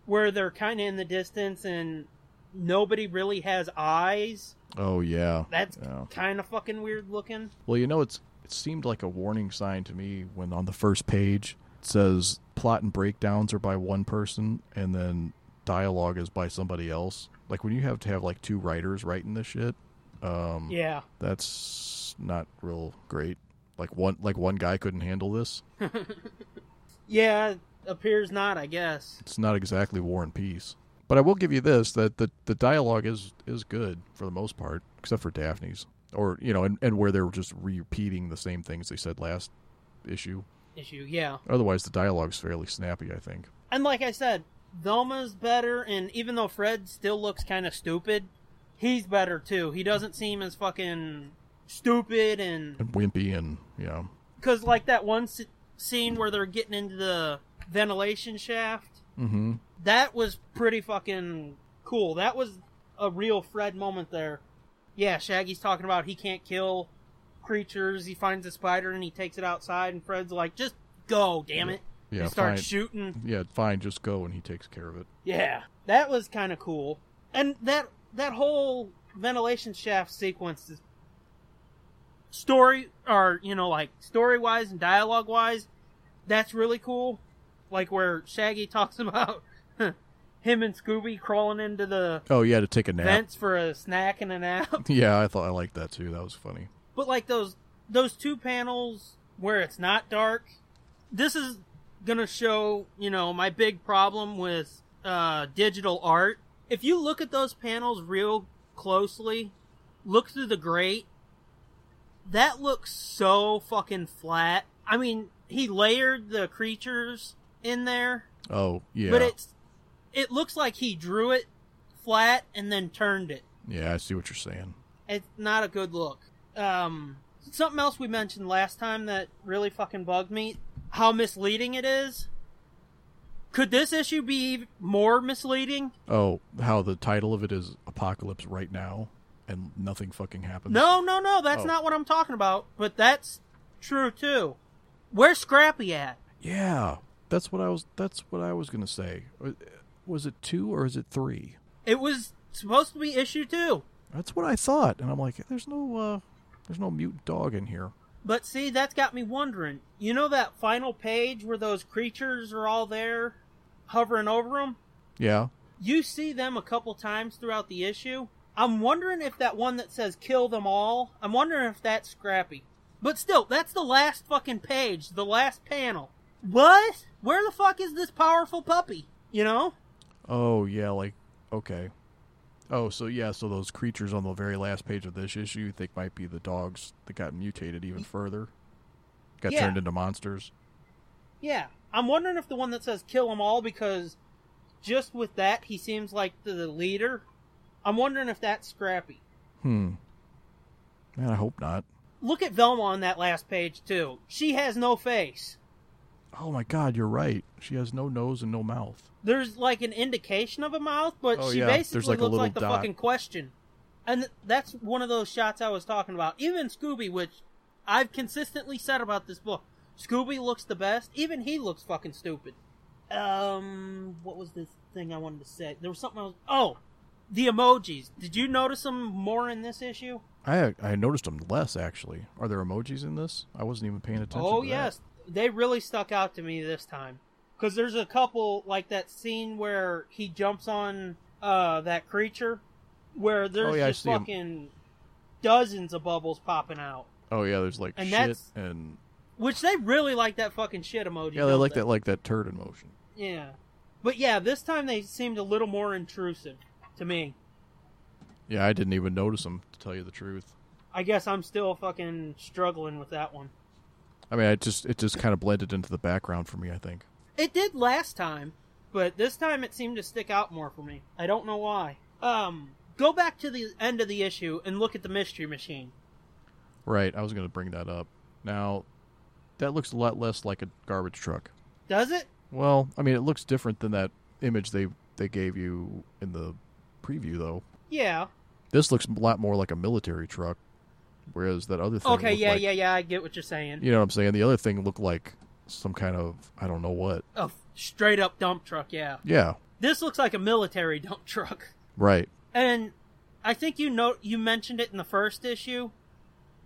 where they're kind of in the distance and nobody really has eyes. oh yeah. That's Yeah. kind of fucking weird looking. Well, you know it's it seemed like a warning sign to me when on the first page it says plot and breakdowns are by one person and then dialogue is by somebody else. Like when you have to have like two writers writing this shit, um Yeah, that's not real great. Like one like one guy couldn't handle this. yeah, appears not. I guess. It's not exactly War and Peace. But I will give you this that the the dialogue is is good for the most part, except for Daphne's. Or, you know, and, and where they're just repeating the same things they said last issue. Issue. Yeah. Otherwise the dialogue's fairly snappy, I think. And like I said, Velma's better, and even though Fred still looks kind of stupid, he's better too. He doesn't seem as fucking stupid, and And wimpy and yeah. because like that one s- scene where they're getting into the ventilation shaft, Mm-hmm. that was pretty fucking cool. That was a real Fred moment there. Yeah, Shaggy's talking about he can't kill creatures. He finds a spider and he takes it outside, and Fred's like, "Just go, damn it!" Yeah, he starts fine. shooting. Yeah, fine, just go and he takes care of it. Yeah. That was kind of cool. And that that whole ventilation shaft sequence is story or you know like story wise and dialogue wise that's really cool like where shaggy talks about him and scooby crawling into the Oh, yeah, to take a nap. vents for a snack and a nap Yeah, I thought I liked that too. That was funny. but like those those two panels where it's not dark this is gonna show you know my big problem with uh digital art if you look at those panels real closely look through the grate that looks so fucking flat i mean he layered the creatures in there Oh, yeah. but it's it looks like he drew it flat and then turned it yeah, I see what you're saying. it's not a good look. Um, something else we mentioned last time that really fucking bugged me: how misleading it is. Could this issue be more misleading? Oh, how the title of it is Apocalypse Right Now and nothing fucking happens. No, no, no. That's Oh. not what I'm talking about. But that's true too. Where's Scrappy at? Yeah. That's what I was that's what I was going to say. Uh, Was it 2 or is it 3? It was supposed to be issue two. That's what I thought. And I'm like there's no uh there's no mute dog in here. But see, that's got me wondering. You know that final page where those creatures are all there, hovering over them? Yeah. you see them a couple times throughout the issue. I'm wondering if that one that says kill them all, I'm wondering if that's Scrappy. But still, that's the last fucking page, the last panel. What? Where the fuck is this powerful puppy? You know? Oh, yeah, like okay. Oh, so yeah, so those creatures on the very last page of this issue you think might be the dogs that got mutated even further. Got Yeah. turned into monsters. Yeah. I'm wondering if the one that says kill them all because just with that he seems like the leader. I'm wondering if that's Scrappy. Hmm. Man, I hope not. Look at Velma on that last page too. She has no face. Oh my god, you're right. She has no nose and no mouth. there's like an indication of a mouth, but Oh, she yeah, basically like looks like the dot. fucking question. And th- that's one of those shots I was talking about. Even Scooby, which I've consistently said about this book, Scooby looks the best. Even he looks fucking stupid. Um, what was this thing I wanted to say? There was something else. Oh, the emojis. Did you notice them more in this issue? I I noticed them less actually. Are there emojis in this? I wasn't even paying attention. Oh yes, they really stuck out to me this time. Because there's a couple like that scene where he jumps on uh, that creature, where there's Oh, yeah, just fucking dozens of bubbles popping out, Oh yeah, there's like And shit that's- and which they really like that fucking shit emoji. yeah, they like that like that turd emotion. Yeah, but yeah, this time they seemed a little more intrusive to me. Yeah, I didn't even notice them to tell you the truth. I guess I'm still fucking struggling with that one. I mean, it just it just kind of blended into the background for me. I think. It did last time, but this time it seemed to stick out more for me. I don't know why. Um, go back to the end of the issue and look at the mystery machine. Right, I was going to bring that up. Now, that looks a lot less like a garbage truck. Does it? Well, I mean, it looks different than that image they they gave you in the preview, though. Yeah. This looks a lot more like a military truck, whereas that other thing. Okay, yeah, like- yeah, yeah, I get what you're saying. You know what I'm saying? The other thing looked like some kind of I don't know what. A f- straight up dump truck, yeah. Yeah, This looks like a military dump truck. right. And I think you know you mentioned it in the first issue.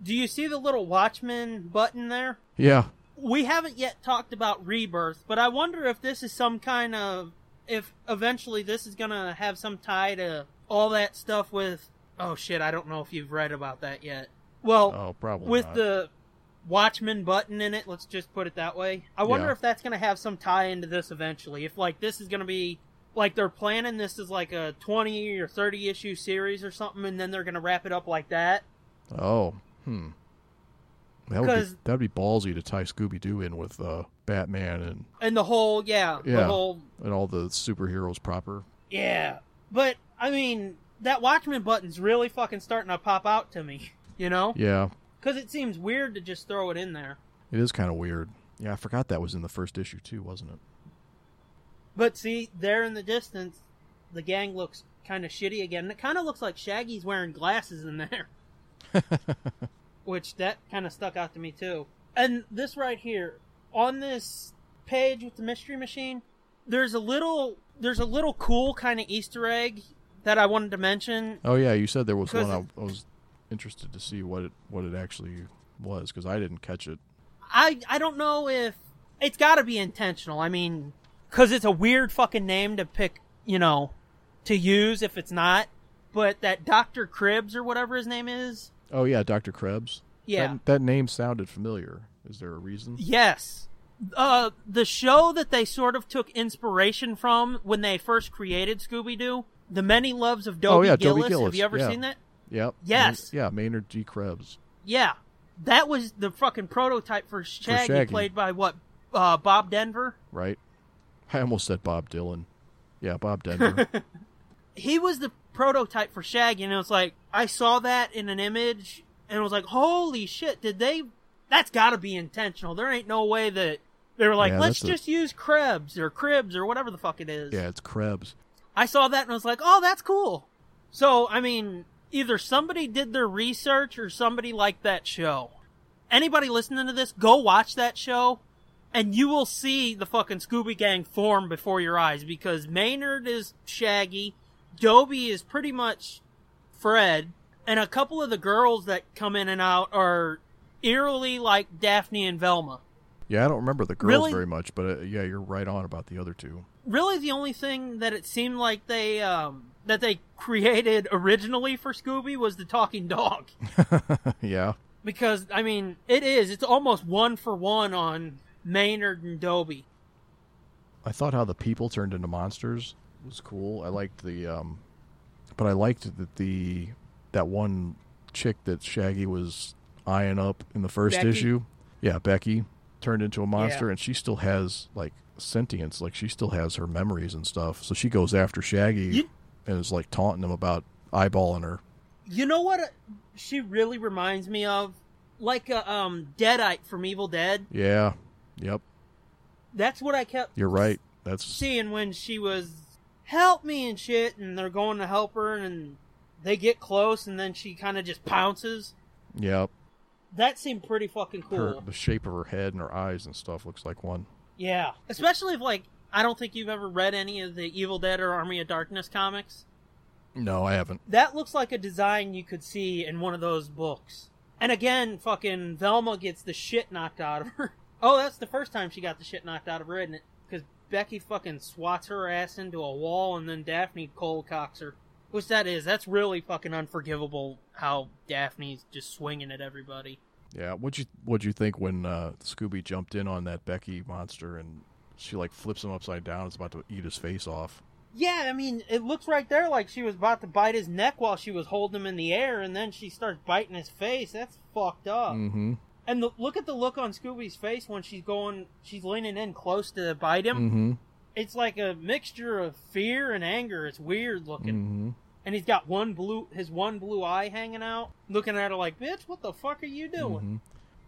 Do you see the little Watchmen button there? Yeah, we haven't yet talked about rebirth, but I wonder if this is some kind of if eventually this is gonna have some tie to all that stuff with oh shit, I don't know if you've read about that yet. Well, oh, probably with not. the Watchmen button in it, let's just put it that way. I wonder Yeah. if that's gonna have some tie into this eventually. If like this is gonna be like they're planning this as like a twenty or thirty issue series or something, and then they're gonna wrap it up like that. Oh, hmm. That would be that'd be ballsy to tie Scooby Doo in with uh, Batman and And the whole yeah, the Yeah. whole and all the superheroes proper. Yeah, but I mean, that Watchmen button's really fucking starting to pop out to me. You know, Yeah, because it seems weird to just throw it in there. it is kind of weird. Yeah, I forgot that was in the first issue too, wasn't it? But see, there in the distance, the gang looks kind of shitty again. And it kind of looks like Shaggy's wearing glasses in there, which that kind of stuck out to me too. And this right here on this page with the mystery machine, there's a little there's a little cool kind of Easter egg that I wanted to mention. Oh yeah, you said there was one. I, I was interested to see what it what it actually was because I didn't catch it. I I don't know if it's got to be intentional. I mean, because it's a weird fucking name to pick, you know, to use if it's not. But that Doctor Cribs or whatever his name is, Oh yeah, Doctor Krebs. yeah, That, that name sounded familiar. Is there a reason? yes. Uh, the show that they sort of took inspiration from when they first created Scooby Doo, The Many Loves of Dobie Oh, yeah, Dobie Gillis. Have you ever yeah. seen that? Yep. Yes. Yeah, Maynard G. Krebs. Yeah, that was the fucking prototype for Shaggy, Shaggy. played by what? Uh, Bob Denver. Right. I almost said Bob Dylan. Yeah, Bob Denver. he was the prototype for Shaggy, and it was like I saw that in an image, and it was like, holy shit! Did they? That's got to be intentional. There ain't no way that they were like, Yeah, let's that's a- just use Krebs or Cribs or whatever the fuck it is. yeah, it's Krebs. I saw that and I was like, oh, that's cool. So I mean, either somebody did their research or somebody liked that show. Anybody listening to this, go watch that show. And you will see the fucking Scooby Gang form before your eyes because Maynard is Shaggy, Dobie is pretty much Fred, and a couple of the girls that come in and out are eerily like Daphne and Velma. Yeah, I don't remember the girls Really? very much, but uh, yeah, you're right on about the other two. Really, the only thing that it seemed like they um, that they created originally for Scooby was the talking dog. yeah. Because I mean, it is. It's almost one for one on Maynard and Dobie. I thought how the people turned into monsters was cool. I liked the, um, but I liked that the that one chick that Shaggy was eyeing up in the first Becky? issue. Yeah, Becky turned into a monster, Yeah. and she still has like sentience. Like she still has her memories and stuff. So she goes after Shaggy You- and is like taunting him about eyeballing her. You know what? She really reminds me of like a um, Deadite from Evil Dead. Yeah. Yep. That's what I kept You're right. That's seeing when she was help me and shit, and they're going to help her, and they get close, and then she kind of just pounces. yep. That seemed pretty fucking cool. Her the shape of her head and her eyes and stuff looks like one. Yeah, especially if like I don't think you've ever read any of the Evil Dead or Army of Darkness comics. No, I haven't. That looks like a design you could see in one of those books. And again, fucking Velma gets the shit knocked out of her. Oh, that's the first time she got the shit knocked out of her, isn't it? Because Becky fucking swats her ass into a wall, and then Daphne cold cocks her. Which that is. That's really fucking unforgivable. How Daphne's just swinging at everybody. Yeah, what'd you what'd you think when uh, Scooby jumped in on that Becky monster and she like flips him upside down? It's about to eat his face off. Yeah, I mean, it looks right there like she was about to bite his neck while she was holding him in the air, and then she starts biting his face. That's fucked up. Mm-hmm. And the, look at the look on Scooby's face when she's going, she's leaning in close to bite him. Mm-hmm. It's like a mixture of fear and anger. It's weird looking. Mm-hmm. And he's got one blue, his one blue eye hanging out, looking at her like, "Bitch, what the fuck are you doing?"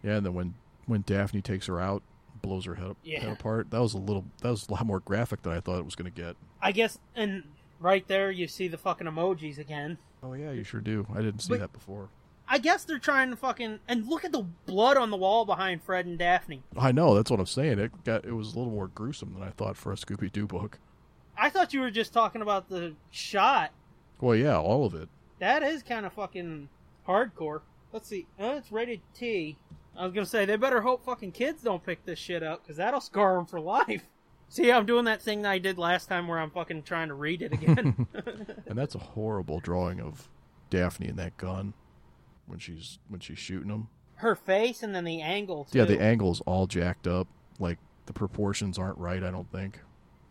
hmm Yeah, and then when when Daphne takes her out, blows her head, Yeah. head apart. That was a little. That was a lot more graphic than I thought it was going to get. I guess, and right there you see the fucking emojis again. Oh yeah, you sure do. I didn't see But- that before. I guess they're trying to fucking and look at the blood on the wall behind Fred and Daphne. I know. That's what I'm saying. It got. It was a little more gruesome than I thought for a Scooby Doo book. I thought you were just talking about the shot. Well, yeah, all of it. That is kind of fucking hardcore. Let's see. Uh, it's rated T. I was gonna say they better hope fucking kids don't pick this shit up because that'll scar them for life. See, I'm doing that thing that I did last time where I'm fucking trying to read it again. And that's a horrible drawing of Daphne and that gun when she's when she's shooting him. Her face and then the angle. Too. Yeah, the angle's all jacked up. Like the proportions aren't right. I don't think.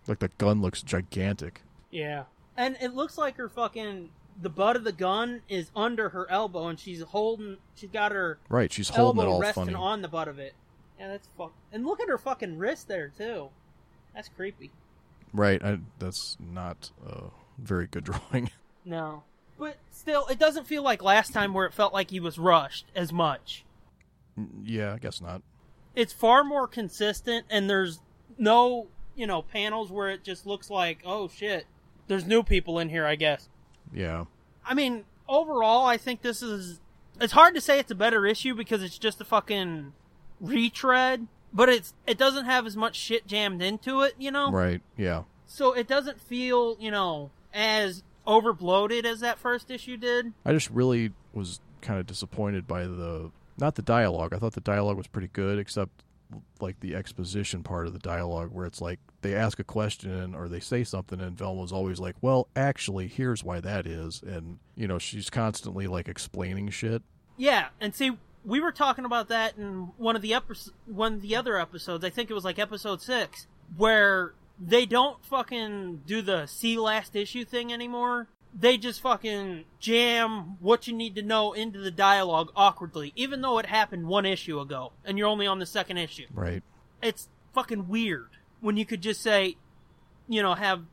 Like the gun looks gigantic. Yeah, and it looks like her fucking the butt of the gun is under her elbow, and she's holding. She's got her Right, she's holding it all resting funny. on the butt of it. Yeah, that's fuck. And look at her fucking wrist there too. That's creepy. Right, I, that's not a very good drawing. No, but still, it doesn't feel like last time where it felt like he was rushed as much. yeah, I guess not. It's far more consistent, and there's no you know panels where it just looks like oh shit. There's new people in here, I guess. Yeah, I mean, overall, I think this is. It's hard to say it's a better issue because it's just a fucking retread, but it's it doesn't have as much shit jammed into it, you know. right. Yeah, so it doesn't feel, you know, as overbloated as that first issue did. I just really was kind of disappointed by the not the dialogue. I thought the dialogue was pretty good, except like the exposition part of the dialogue where it's like they ask a question or they say something and Velma's always like, "Well, actually, here's why that is." And, you know, she's constantly like explaining shit. Yeah, and see, we were talking about that in one of the epi- one of the other episodes. I think it was like episode 6 where they don't fucking do the see last issue thing anymore. They just fucking jam what you need to know into the dialogue awkwardly, even though it happened one issue ago and you're only on the second issue. Right. It's fucking weird when you could just say, you know, have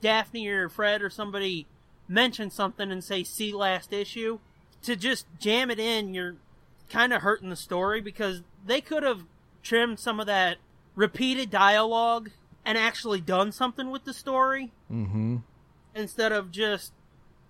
Daphne or Fred or somebody mention something and say, see last issue. To just jam it in, you're kind of hurting the story because they could have trimmed some of that repeated dialogue and actually done something with the story Mm-hmm. Instead of just,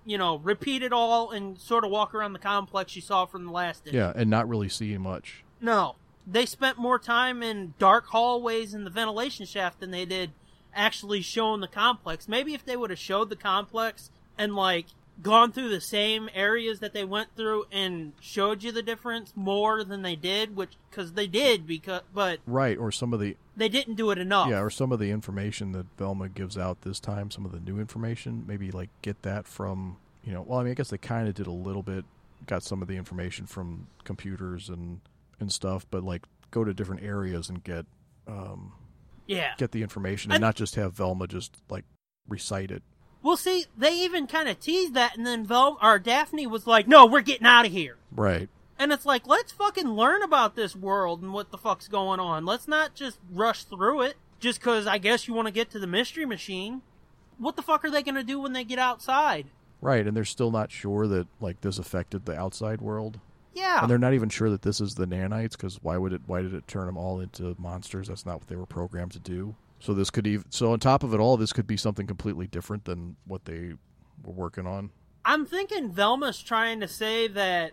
you know, repeat it all and sort of walk around the complex you saw from the last issue. Yeah, and not really seeing much. No. They spent more time in dark hallways in the ventilation shaft than they did actually showing the complex. Maybe if they would have showed the complex and like gone through the same areas that they went through and showed you the difference more than they did, which cuz they did because but Right, or some of the they didn't do it enough. yeah, or some of the information that Velma gives out this time, some of the new information, maybe like get that from, you know, well, I mean, I guess they kind of did a little bit got some of the information from computers and and stuff, but like go to different areas and get um yeah. get the information and I- not just have Velma just like recite it. Well, see, they even kind of teased that and then Vel or Daphne was like, "No, we're getting out of here." Right. And it's like, let's fucking learn about this world and what the fuck's going on. Let's not just rush through it just because I guess you want to get to the mystery machine. What the fuck are they going to do when they get outside? Right, and they're still not sure that like this affected the outside world. Yeah. And they're not even sure that this is the nanites because why would it? Why did it turn them all into monsters? That's not what they were programmed to do. So this could even. So on top of it all, this could be something completely different than what they were working on. I'm thinking Velma's trying to say that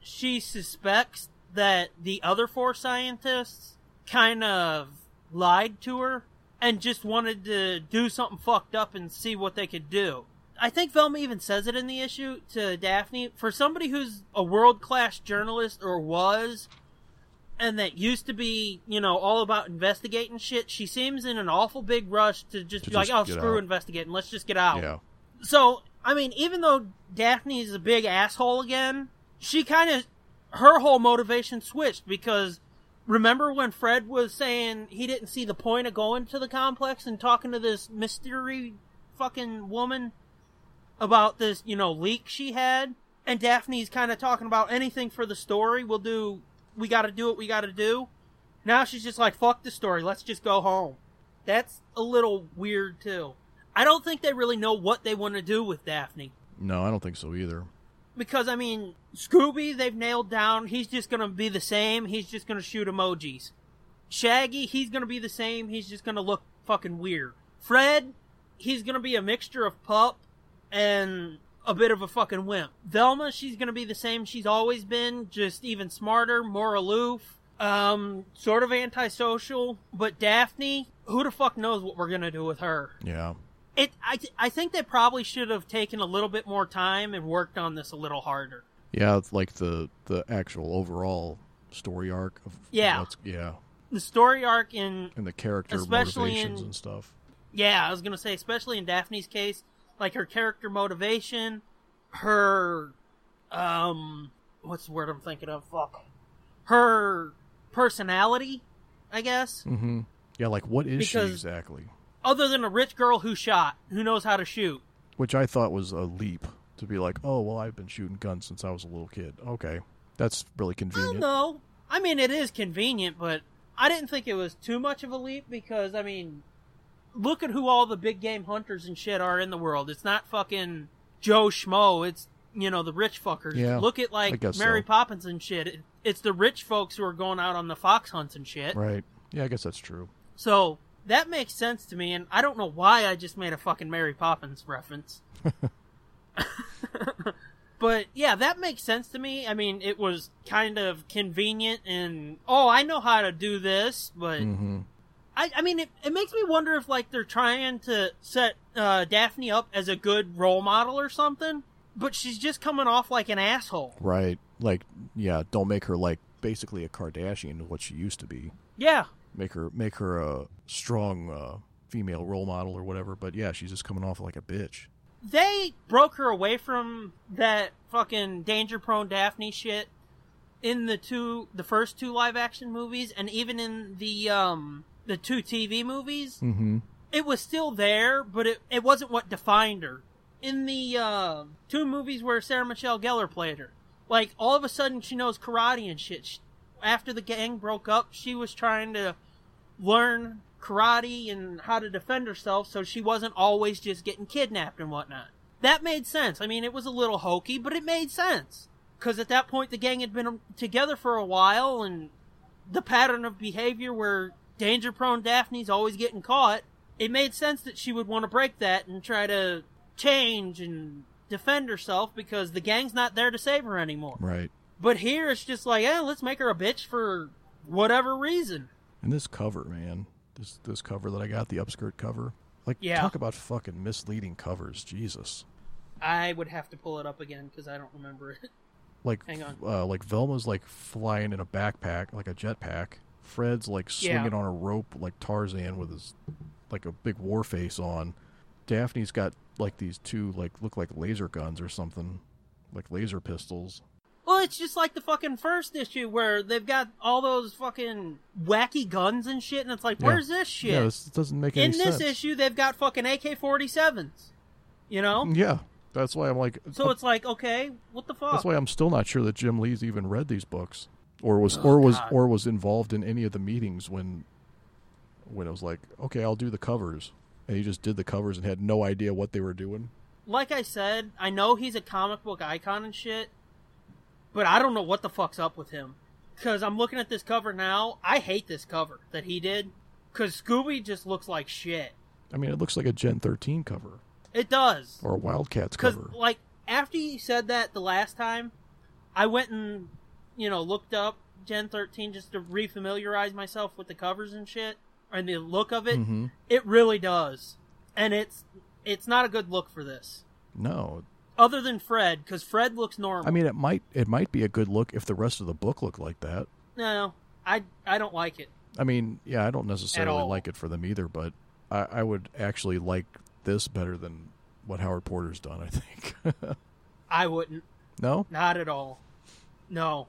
she suspects that the other four scientists kind of lied to her and just wanted to do something fucked up and see what they could do. I think Velma even says it in the issue to Daphne. For somebody who's a world class journalist or was, and that used to be, you know, all about investigating shit, she seems in an awful big rush to just To be like, oh, screw out." investigating, let's just get out. Yeah. So, I mean, even though Daphne's a big asshole again, she kind of her whole motivation switched because remember when Fred was saying he didn't see the point of going to the complex and talking to this mystery fucking woman about this, you know, leak she had? And Daphne's kind of talking about anything for the story. We'll do, we gotta do what we gotta do. Now she's just like, fuck the story, let's just go home. That's a little weird too. I don't think they really know what they want to do with Daphne. No, I don't think so either. Because, I mean, Scooby, they've nailed down. He's just going to be the same. He's just going to shoot emojis. Shaggy, he's going to be the same. He's just going to look fucking weird. Fred, he's going to be a mixture of pup and a bit of a fucking wimp. Velma, she's going to be the same she's always been, just even smarter, more aloof, um, sort of antisocial. But Daphne, who the fuck knows what we're going to do with her? Yeah. It, I, I think they probably should have taken a little bit more time and worked on this a little harder. Yeah, it's like the the actual overall story arc of Yeah. yeah, The story arc in, and the character Especially motivations in- and stuff. yeah, I was gonna say, especially in Daphne's case, like her character motivation, her, um, what's the word I'm thinking of? Fuck. Her personality, I guess. Mm-hmm. Yeah, like what is she exactly? Other than a rich girl who shot, who knows how to shoot. Which I thought was a leap to be like, oh well, I've been shooting guns since I was a little kid. Okay, that's really convenient. No, I mean, it is convenient, but I didn't think it was too much of a leap because, I mean, look at who all the big game hunters and shit are in the world. It's not fucking Joe Schmo. It's, you know, the rich fuckers. Yeah, look at, like, Mary so. Poppins and shit. It, it's the rich folks who are going out on the fox hunts and shit. Right? Yeah, I guess that's true. So, that makes sense to me, and I don't know why I just made a fucking Mary Poppins reference. but yeah, that makes sense to me. I mean, it was kind of convenient and oh, I know how to do this, but Mm-hmm. I, I mean, it, it makes me wonder if like they're trying to set uh, Daphne up as a good role model or something, but she's just coming off like an asshole. Right. Like, yeah, don't make her like basically a Kardashian, what she used to be. Yeah, Make her make her a strong uh, female role model or whatever. But yeah, she's just coming off like a bitch. they broke her away from that fucking danger prone Daphne shit in the two the first two live action movies and even in the um the two TV movies. Mm-hmm. It was still there, but it it wasn't what defined her. In the uh, two movies where Sarah Michelle Gellar played her, like all of a sudden she knows karate and shit. She, after the gang broke up, she was trying to learn karate and how to defend herself so she wasn't always just getting kidnapped and whatnot. That made sense. I mean, it was a little hokey, but it made sense. Because at that point, the gang had been together for a while, and the pattern of behavior where danger prone Daphne's always getting caught, it made sense that she would want to break that and try to change and defend herself because the gang's not there to save her anymore. Right. But here it's just like, yeah, let's make her a bitch for whatever reason. And this cover, man, this this cover that I got, the upskirt cover. Like, Yeah. talk about fucking misleading covers, Jesus. I would have to pull it up again because I don't remember it. Like, Hang on. Uh, like Velma's like flying in a backpack, like a jetpack. Fred's like swinging Yeah. on a rope, like Tarzan, with his like a big war face on. Daphne's got like these two like look like laser guns or something, like laser pistols. Well, it's just like the fucking first issue where they've got all those fucking wacky guns and shit, and it's like, Yeah. where's this shit? Yeah, this doesn't make any In this issue, they've got fucking AK 47s. You know? Yeah, that's why I'm like. So uh, it's like, okay, what the fuck? That's why I'm still not sure that Jim Lee's even read these books, or was Oh, or was God. or was involved in any of the meetings when when it was like, okay, I'll do the covers, and he just did the covers and had no idea what they were doing. like I said, I know he's a comic book icon and shit, but I don't know what the fuck's up with him. Because I'm looking at this cover now. I hate this cover that he did. Because Scooby just looks like shit. I mean, it looks like a Gen 13 cover It does. or a Wildcats cover. like, after you said that the last time, I went and, you know, looked up Gen 13 just to refamiliarize myself with the covers and shit, and the look of it. Mhm. It really does. And it's it's not a good look for this. No, Other than Fred, because Fred looks normal. I mean it might it might be a good look if the rest of the book looked like that. no, I, I don't like it. I mean, yeah, I don't necessarily like it for them either, but I, I would actually like this better than what Howard Porter's done. I think. I wouldn't. no, Not at all. No.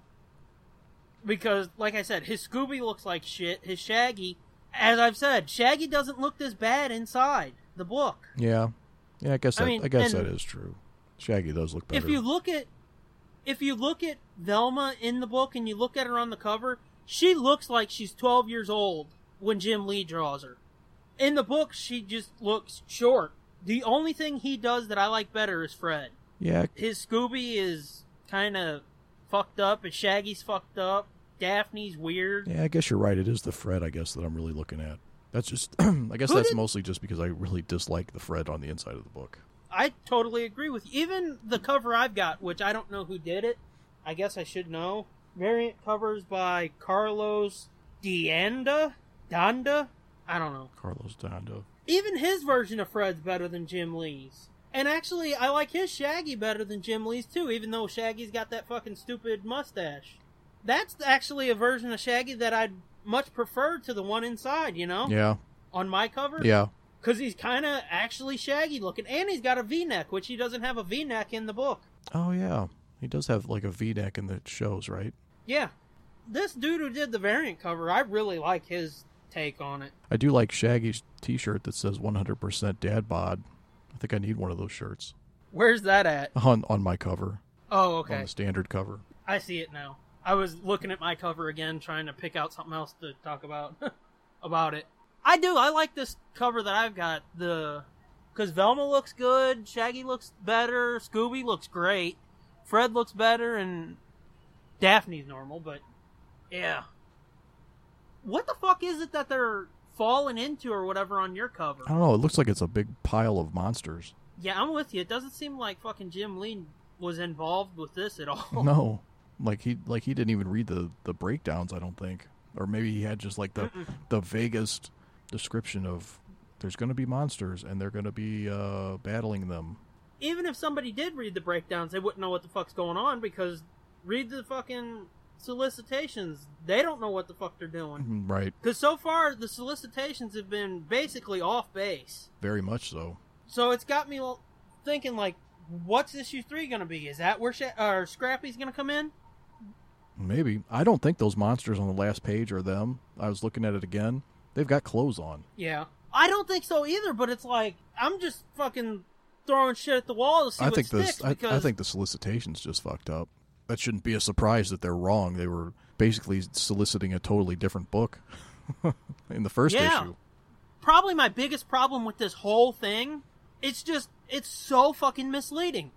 Because, like I said, his Scooby looks like shit. His Shaggy, as I've said, Shaggy doesn't look this bad inside the book. yeah, yeah. I guess I mean, I guess that is true. Shaggy does look better. If you look at, if you look at Velma in the book and you look at her on the cover, she looks like she's 12 years old when Jim Lee draws her. In the book, she just looks short. The only thing he does that I like better is Fred. yeah, his Scooby is kind of fucked up, and Shaggy's fucked up. Daphne's weird. Yeah, I guess you're right. It is the Fred, I guess, that I'm really looking at. That's just, I guess Who that's did- mostly just because I really dislike the Fred on the inside of the book. I totally agree with you. Even the cover I've got, which I don't know who did it. I guess I should know. Variant covers by Carlos D'Anda? Donda? I don't know. Carlos Dando. Even his version of Fred's better than Jim Lee's. And actually, I like his Shaggy better than Jim Lee's too, even though Shaggy's got that fucking stupid mustache. That's actually a version of Shaggy that I'd much prefer to the one inside, you know? Yeah, On my cover? yeah. Because he's kind of actually Shaggy looking. And he's got a v neck, which he doesn't have a v neck in the book. Oh yeah, he does have like a V-neck in the shows, right? Yeah. This dude who did the variant cover, I really like his take on it. I do like Shaggy's T-shirt that says 100% Dad Bod. I think I need one of those shirts Where's that at? on on my cover, Oh, okay. on the standard cover. I see it now. I was looking at my cover again, trying to pick out something else to talk about about it. I do. I like this cover that I've got. The because Velma looks good, Shaggy looks better, Scooby looks great, Fred looks better, and Daphne's normal. But yeah, what the fuck is it that they're falling into or whatever on your cover? I don't know. It looks like it's a big pile of monsters. Yeah, I'm with you. It doesn't seem like fucking Jim Lee was involved with this at all. No, like he like he didn't even read the the breakdowns. I don't think, or maybe he had just like the the vaguest description of there's going to be monsters and they're going to be uh, battling them. Even if somebody did read the breakdowns, they wouldn't know what the fuck's going on because read the fucking solicitations. They don't know what the fuck they're doing. Mhm, Right. Because so far, the solicitations have been basically off base. Very much so. So it's got me thinking, like, what's issue three going to be? Is that where or Scrappy's going to come in? Maybe. I don't think those monsters on the last page are them. I was looking at it again. They've got clothes on. Yeah. I don't think so either, but it's like, I'm just fucking throwing shit at the wall to see I what think sticks. I, because I think the solicitations just fucked up. That shouldn't be a surprise that they're wrong. They were basically soliciting a totally different book in the first Yeah. issue. probably my biggest problem with this whole thing. It's just it's so fucking misleading.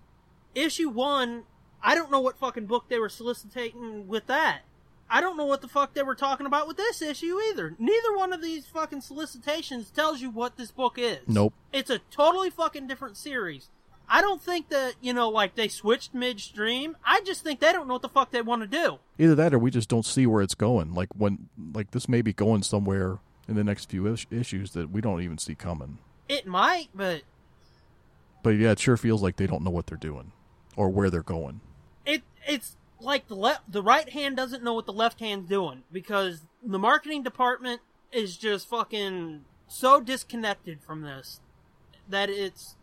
Issue one, I don't know what fucking book they were soliciting with that. I don't know what the fuck they were talking about with this issue either. Neither one of these fucking solicitations tells you what this book is. Nope. It's a totally fucking different series. I don't think that, you know, like they switched midstream. I just think they don't know what the fuck they want to do. Either that, or we just don't see where it's going. Like when, like this may be going somewhere in the next few is- issues that we don't even see coming. It might, but But yeah, it sure feels like they don't know what they're doing or where they're going. it it's like the left the right hand doesn't know what the left hand's doing because the marketing department is just fucking so disconnected from this that it's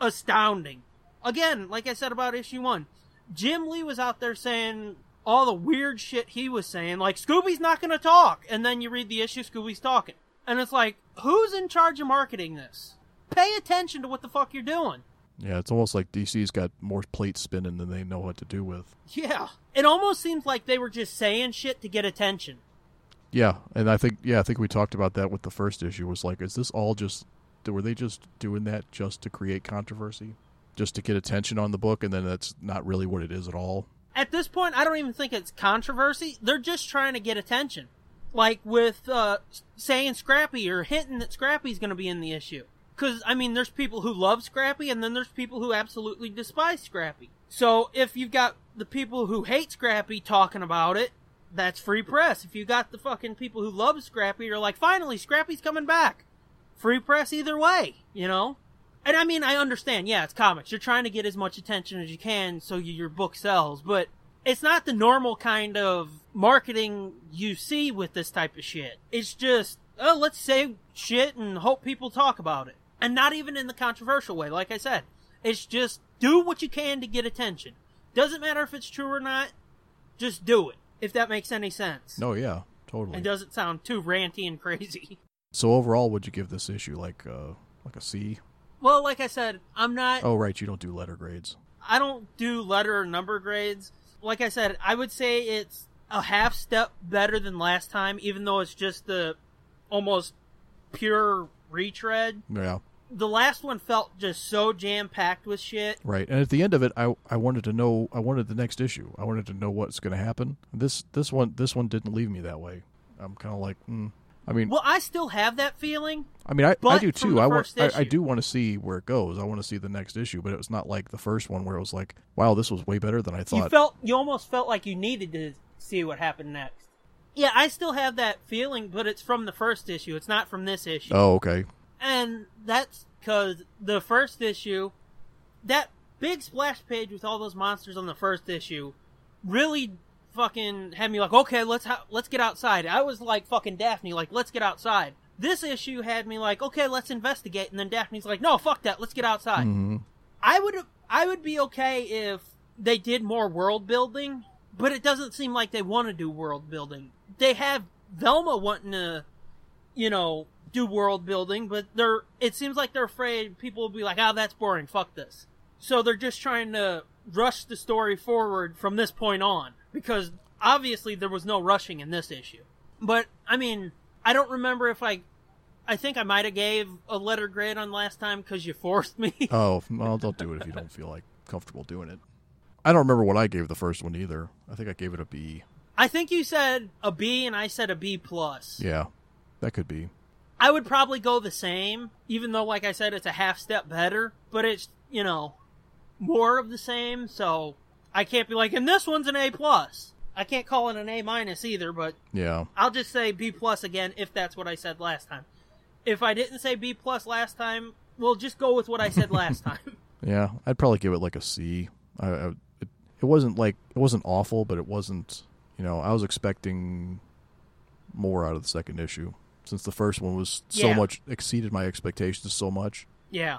astounding. Again, like I said about issue 1, Jim Lee was out there saying all the weird shit he was saying like Scooby's not going to talk and then you read the issue Scooby's talking. And it's like who's in charge of marketing this? Pay attention to what the fuck you're doing. Yeah, it's almost like DC's got more plates spinning than they know what to do with. Yeah. It almost seems like they were just saying shit to get attention. Yeah, and I think yeah, I think we talked about that with the first issue. Was like, is this all just were they just doing that just to create controversy, just to get attention on the book, and then that's not really what it is at all. At this point, I don't even think it's controversy. They're just trying to get attention. Like with uh, saying Scrappy or hinting that Scrappy's going to be in the issue. Because, I mean, there's people who love Scrappy and then there's people who absolutely despise Scrappy. So if you've got the people who hate Scrappy talking about it, that's free press. If you got the fucking people who love Scrappy, you're like, finally, Scrappy's coming back. Free press either way, you know? And I mean, I understand, yeah, it's comics. You're trying to get as much attention as you can so you, your book sells, but it's not the normal kind of marketing you see with this type of shit. It's just, oh, let's say shit and hope people talk about it. And not even in the controversial way, like I said. It's just do what you can to get attention. Doesn't matter if it's true or not, just do it, if that makes any sense. No, yeah, totally. It doesn't sound too ranty and crazy. So overall, would you give this issue like uh like a C? Well, like I said, I'm not. Oh right, you don't do letter grades. I don't do letter or number grades. Like I said, I would say it's a half step better than last time, even though it's just the almost pure retread. Yeah, The last one felt just so jam packed with shit. right. And at the end of it, I I wanted to know. I wanted the next issue. I wanted to know what's going to happen. This this one this one didn't leave me that way. I'm kind of like, mm. I mean, Well, I still have that feeling. I mean, I, I do too. I want, I, I do want to see where it goes. I want to see the next issue, but it was not like the first one where it was like, wow, this was way better than I You thought. felt you almost felt like you needed to see what happened next. Yeah, I still have that feeling, but it's from the first issue. It's not from this issue. oh, okay. And that's because the first issue, that big splash page with all those monsters on the first issue, really fucking had me like, okay, let's ha- let's get outside. I was like fucking Daphne, like let's get outside. This issue had me like, okay, let's investigate, and then Daphne's like, no, fuck that, let's get outside. hmm I would I would be okay if they did more world building, but it doesn't seem like they want to do world building. They have Velma wanting to, you know, do world building, but they're it seems like they're afraid people will be like, "Oh, that's boring. Fuck this." So they're just trying to rush the story forward from this point on because obviously there was no rushing in this issue. But I mean, I don't remember if I I think I might have gave a letter grade on last time cuz you forced me. Oh, well, don't do it if you don't feel like comfortable doing it. I don't remember what I gave the first one either. I think I gave it a B. I think you said a B and I said a B plus. Yeah, that could be. I would probably go the same, even though, like I said, it's a half step better. But it's you know more of the same, so I can't be like, and this one's an A plus. I can't call it an A minus either, but Yeah. I'll just say B plus again if that's what I said last time. if I didn't say B plus last time, we'll just go with what I said last time. Yeah, I'd probably give it like a C. I, I it, it wasn't like it wasn't awful, but it wasn't. You know, I was expecting more out of the second issue since the first one was so Yeah. much exceeded my expectations so much. Yeah,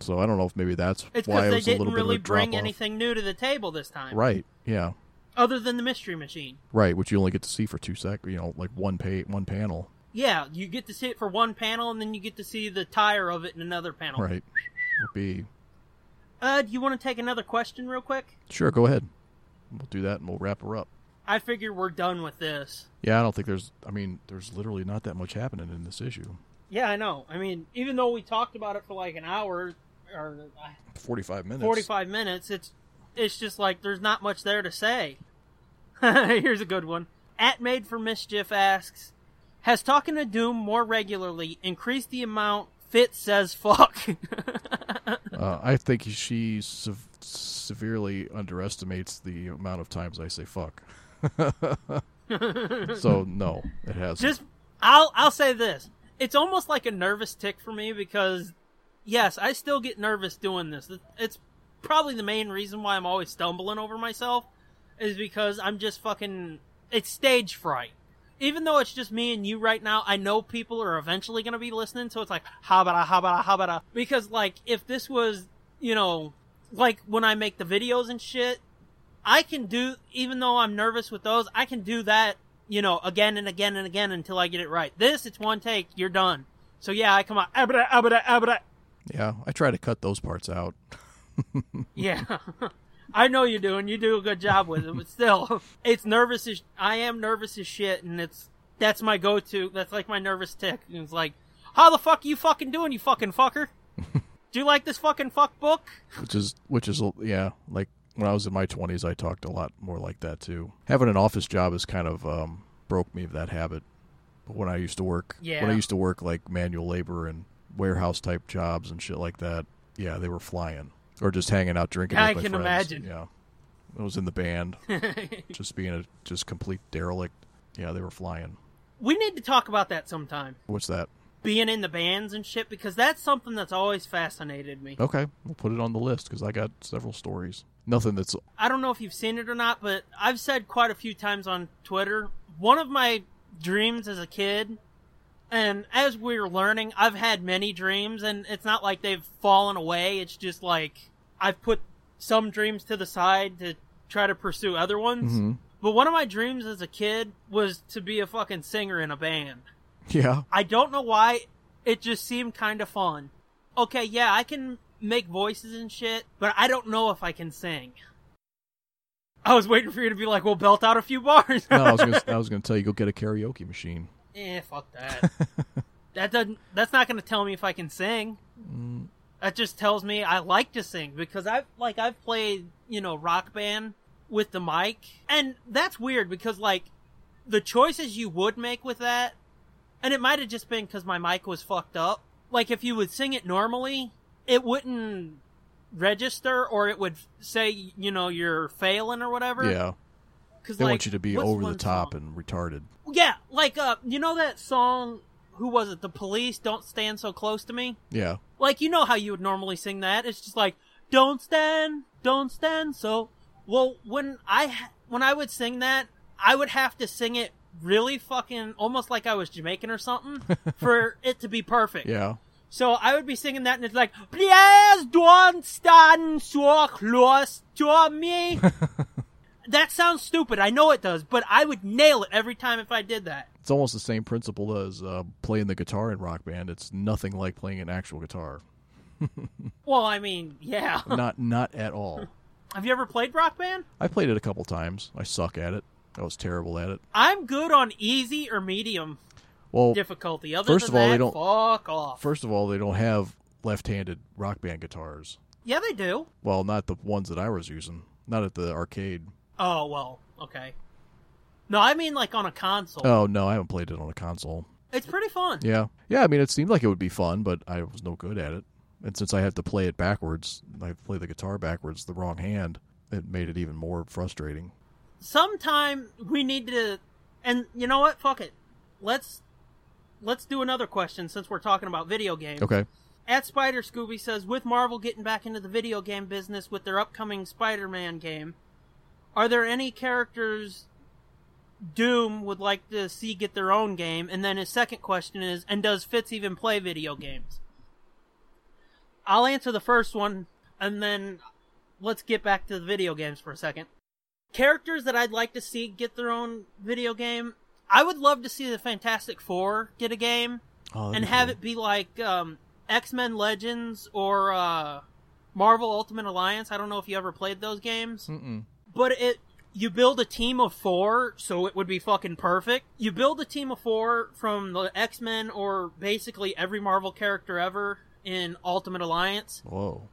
So I don't know if maybe that's it's why it was a didn't little really bit of a drop bring off. anything new to the table this time, Right. Yeah. Other than the mystery machine. Right. Which you only get to see for two sec. You know, like one pay one panel. Yeah, you get to see it for one panel, and then you get to see the tire of it in another panel. Right. Would be Uh, do you want to take another question real quick? sure. Go ahead. We'll do that and we'll wrap her up. I figure we're done with this. Yeah, I don't think there's. I mean, there's literally not that much happening in this issue. Yeah, I know. I mean, even though we talked about it for like an hour or uh, Forty-five minutes. 45 minutes, it's it's just like there's not much there to say. Here's a good one. At Maid for Mischief asks, has talking to Doom more regularly increased the amount Fitz says fuck? Uh, I think she sev- severely underestimates the amount of times I say fuck. so no, it has. just I'll I'll say this. It's almost like a nervous tick for me because yes, I still get nervous doing this. It's probably the main reason why I'm always stumbling over myself is because I'm just fucking it's stage fright. Even though it's just me and you right now, I know people are eventually going to be listening, so it's like how about how habara habara habara because like if this was, you know, like when I make the videos and shit, I can do even though I'm nervous with those, I can do that, you know, again and again and again until I get it right. This it's one take, you're done. So yeah, I come out ah, abra abra ah, abra. Ah, yeah, I try to cut those parts out. Yeah. I know you do, and you do a good job with it, but still, it's nervous as I am nervous as shit, and it's that's my go-to. That's like my nervous tick. And it's like, how the fuck are you fucking doing, you fucking fucker? do you like this fucking fuck book? which is which is yeah like when i was in my 20s i talked a lot more like that too having an office job has kind of um, broke me of that habit but when i used to work when i used to work like manual labor and warehouse type jobs and shit like that yeah they were flying or just hanging out drinking I with my can friends. imagine. yeah i was in the band just being a just complete derelict yeah they were flying we need to talk about that sometime. what's that Being in the bands and shit, because that's something that's always fascinated me. okay we'll put it on the list because i got several stories nothing that's I don't know if you've seen it or not, but I've said quite a few times on Twitter. One of my dreams as a kid, and as we're learning, I've had many dreams, and it's not like they've fallen away. It's just like I've put some dreams to the side to try to pursue other ones. Mhm. But one of my dreams as a kid was to be a fucking singer in a band. yeah I don't know why. It just seemed kind of fun. Okay, yeah, I can make voices and shit, but I don't know if I can sing. I was waiting for you to be like, "Well, belt out a few bars." no i was gonna i was gonna tell you go get a karaoke machine eh, fuck that. that doesn't. That's not going to tell me if I can sing. That just tells me I like to sing because I've like I've played you know rock band with the mic, and that's weird because like the choices you would make with that, and it might have just been because my mic was fucked up. Like if you would sing it normally, it wouldn't register, or it would say you know you're failing or whatever. yeah Cause, They like, want you to be over the top song? and retarded. Yeah, like uh, you know that song? Who was it? The Police. Don't stand so close to me. Yeah. Like you know how you would normally sing that. It's just like don't stand, don't stand so. Well, when I when I would sing that, I would have to sing it really fucking almost like I was Jamaican or something for it to be perfect. Yeah. So I would be singing that, and it's like, please don't stand so close to me. that sounds stupid. I know it does, but I would nail it every time if I did that. It's almost the same principle as uh, playing the guitar in Rock Band. It's nothing like playing an actual guitar. Well, I mean, yeah. not not at all. Have you ever played Rock Band? I played it a couple times. I suck at it. I was terrible at it. I'm good on easy or medium Well, difficulty. Other first than of all, that, they don't- fuck off. first of all, they don't have left-handed Rock Band guitars. yeah, they do. Well, not the ones that I was using. Not at the arcade. Oh well, okay. No, I mean like on a console. Oh no, I haven't played it on a console. It's pretty fun. Yeah, yeah. I mean, it seemed like it would be fun, but I was no good at it. And since I had to play it backwards, I play the guitar backwards, the wrong hand. It made it even more frustrating. sometime we need to and you know what fuck it let's let's do another question since we're talking about video games. Okay. At Spider Scooby says, with Marvel getting back into the video game business with their upcoming Spider-Man game, are there any characters Doom would like to see get their own game? And then his second question is, and does Fitz even play video games? I'll answer the first one, and then let's get back to the video games for a second. Characters that I'd like to see get their own video game. I would love to see the Fantastic Four get a game Oh, and have cool. it be like um, X Men Legends or uh, Marvel Ultimate Alliance. I don't know if you ever played those games, Mm-mm. but it you build a team of four, so it would be fucking perfect. You build a team of four from the X Men or basically every Marvel character ever in Ultimate Alliance, Whoa.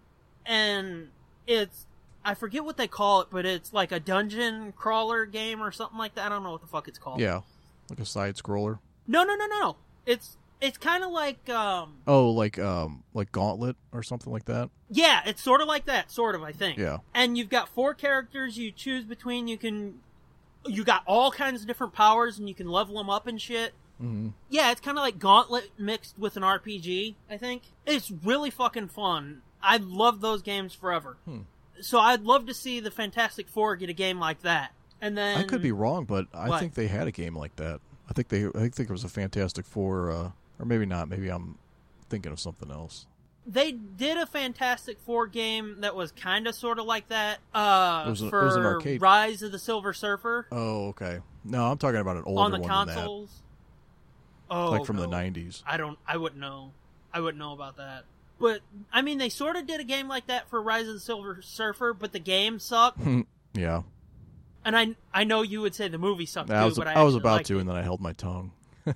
and it's I forget what they call it, but it's like a dungeon crawler game or something like that. I don't know what the fuck it's called. Yeah. Like a side scroller. No, no, no, no, no. It's it's kind of like um Oh, like um like Gauntlet or something like that. Yeah, it's sort of like that, sort of, I think. Yeah. And you've got four characters you choose between. You can, you got all kinds of different powers, and you can level them up and shit. hmm Yeah, it's kind of like Gauntlet mixed with an RPG. I think it's really fucking fun. I love those games forever. Hmm. So I'd love to see the Fantastic Four get a game like that. And then I could be wrong, but I What? think they had a game like that. I think they I think it was a Fantastic Four, uh, or maybe not. Maybe I'm thinking of something else. They did a Fantastic Four game that was kind of sort of like that. Uh, It was a- it for was an arcade. Rise of the Silver Surfer Oh, okay. No, I'm talking about an older on the one consoles. Oh, than that, like from the '90s. I don't. I wouldn't know. I wouldn't know about that. But I mean, they sort of did a game like that for Rise of the Silver Surfer, but the game sucked. Yeah, And I I know you would say the movie sucked I too, was but I, I, was about to, it. and then I held my tongue.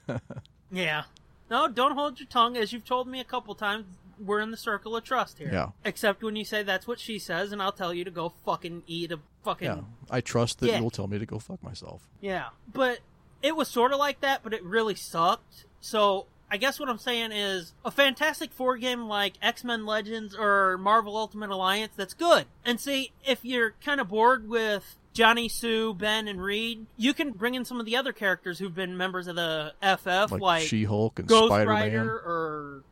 Yeah. No, don't hold your tongue. As you've told me a couple times, we're in the circle of trust here. Yeah. Except when you say that's what she says, and I'll tell you to go fucking eat a fucking Yeah, I trust that you'll tell me to go fuck myself. Yeah, but it was sort of like that, but it really sucked. So I guess what I'm saying is a Fantastic Four game like X Men Legends or Marvel Ultimate Alliance that's good. And see, if you're kind of bored with Johnny, Sue, Ben, and Reed, you can bring in some of the other characters who've been members of the FF, Like, like, She-Hulk and Ghost Spider-Man. Rider, or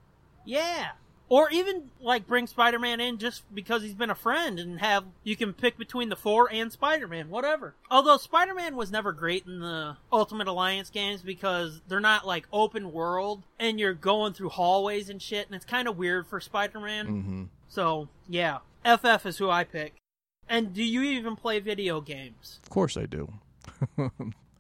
yeah. Or even like bring Spider-Man in just because he's been a friend and have you can pick between the four and Spider-Man, whatever. Although Spider-Man was never great in the Ultimate Alliance games because they're not like open world and you're going through hallways and shit and it's kind of weird for Spider-Man. hmm So, yeah. FF is who I pick. And do you even play video games? Of course I do. I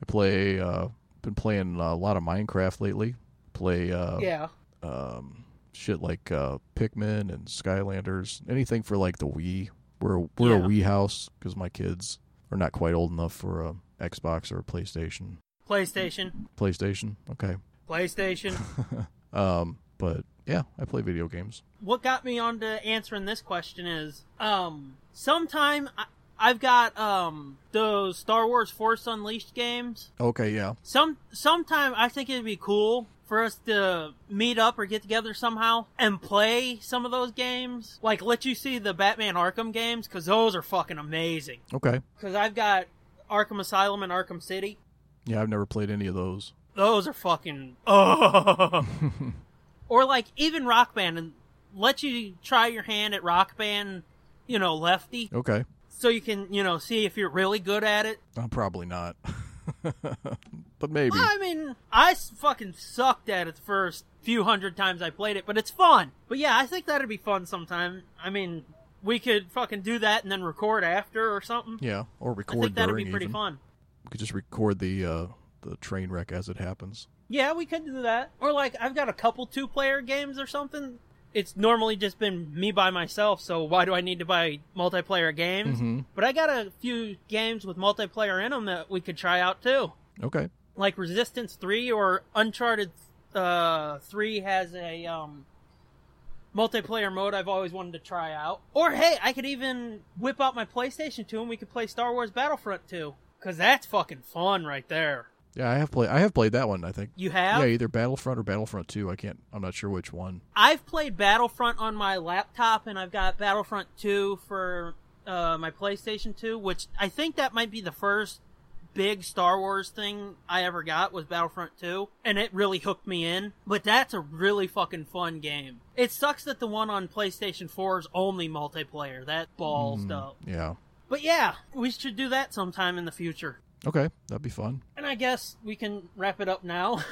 play. Uh, been playing a lot of Minecraft lately. Play. Uh, Yeah. um, shit like uh, Pikmin and Skylanders, anything for like the Wii. We're we're Yeah. a Wii house because my kids are not quite old enough for a Xbox or a PlayStation. PlayStation. PlayStation, okay. PlayStation. Um, but yeah, I play video games. what got me on to answering this question is um sometime I, I've got um those Star Wars Force Unleashed games. Okay, yeah, Some sometime I think it'd be cool for us to meet up or get together somehow and play some of those games. Like let you see the Batman Arkham games cuz those are fucking amazing. okay. Cuz I've got Arkham Asylum and Arkham City. Yeah, I've never played any of those. Those are fucking oh. or like even Rock Band and let you try your hand at Rock Band, you know, lefty, Okay, so you can, you know, see if you're really good at it. I'm probably not, but maybe. I mean, I fucking sucked at it the first few hundred times I played it, but it's fun. But yeah, I think that'd be fun sometime. I mean, we could fucking do that and then record after or something. Yeah, or record. I think that'd be pretty even. fun. We could just record the uh, the train wreck as it happens. Yeah, we could do that. Or like I've got a couple two player games or something. It's normally just been me by myself, so why do I need to buy multiplayer games? Mhm. But I got a few games with multiplayer in them that we could try out too. Okay, Like Resistance 3 or Uncharted uh 3 has a um multiplayer mode I've always wanted to try out. Or hey, I could even whip out my PlayStation 2 and we could play Star Wars Battlefront 2 cuz that's fucking fun right there. Yeah, I have played. I have played that one. I think. You have? Yeah, either Battlefront or Battlefront Two. I can't. I'm not sure which one. I've played Battlefront on my laptop, and I've got Battlefront 2 for uh, my PlayStation 2, which I think that might be the first big Star Wars thing I ever got was Battlefront 2, and it really hooked me in. But that's a really fucking fun game. It sucks that the one on PlayStation 4 is only multiplayer. That balls Mm, up. Yeah. But yeah, we should do that sometime in the future. Okay, that'd be fun. I guess we can wrap it up now.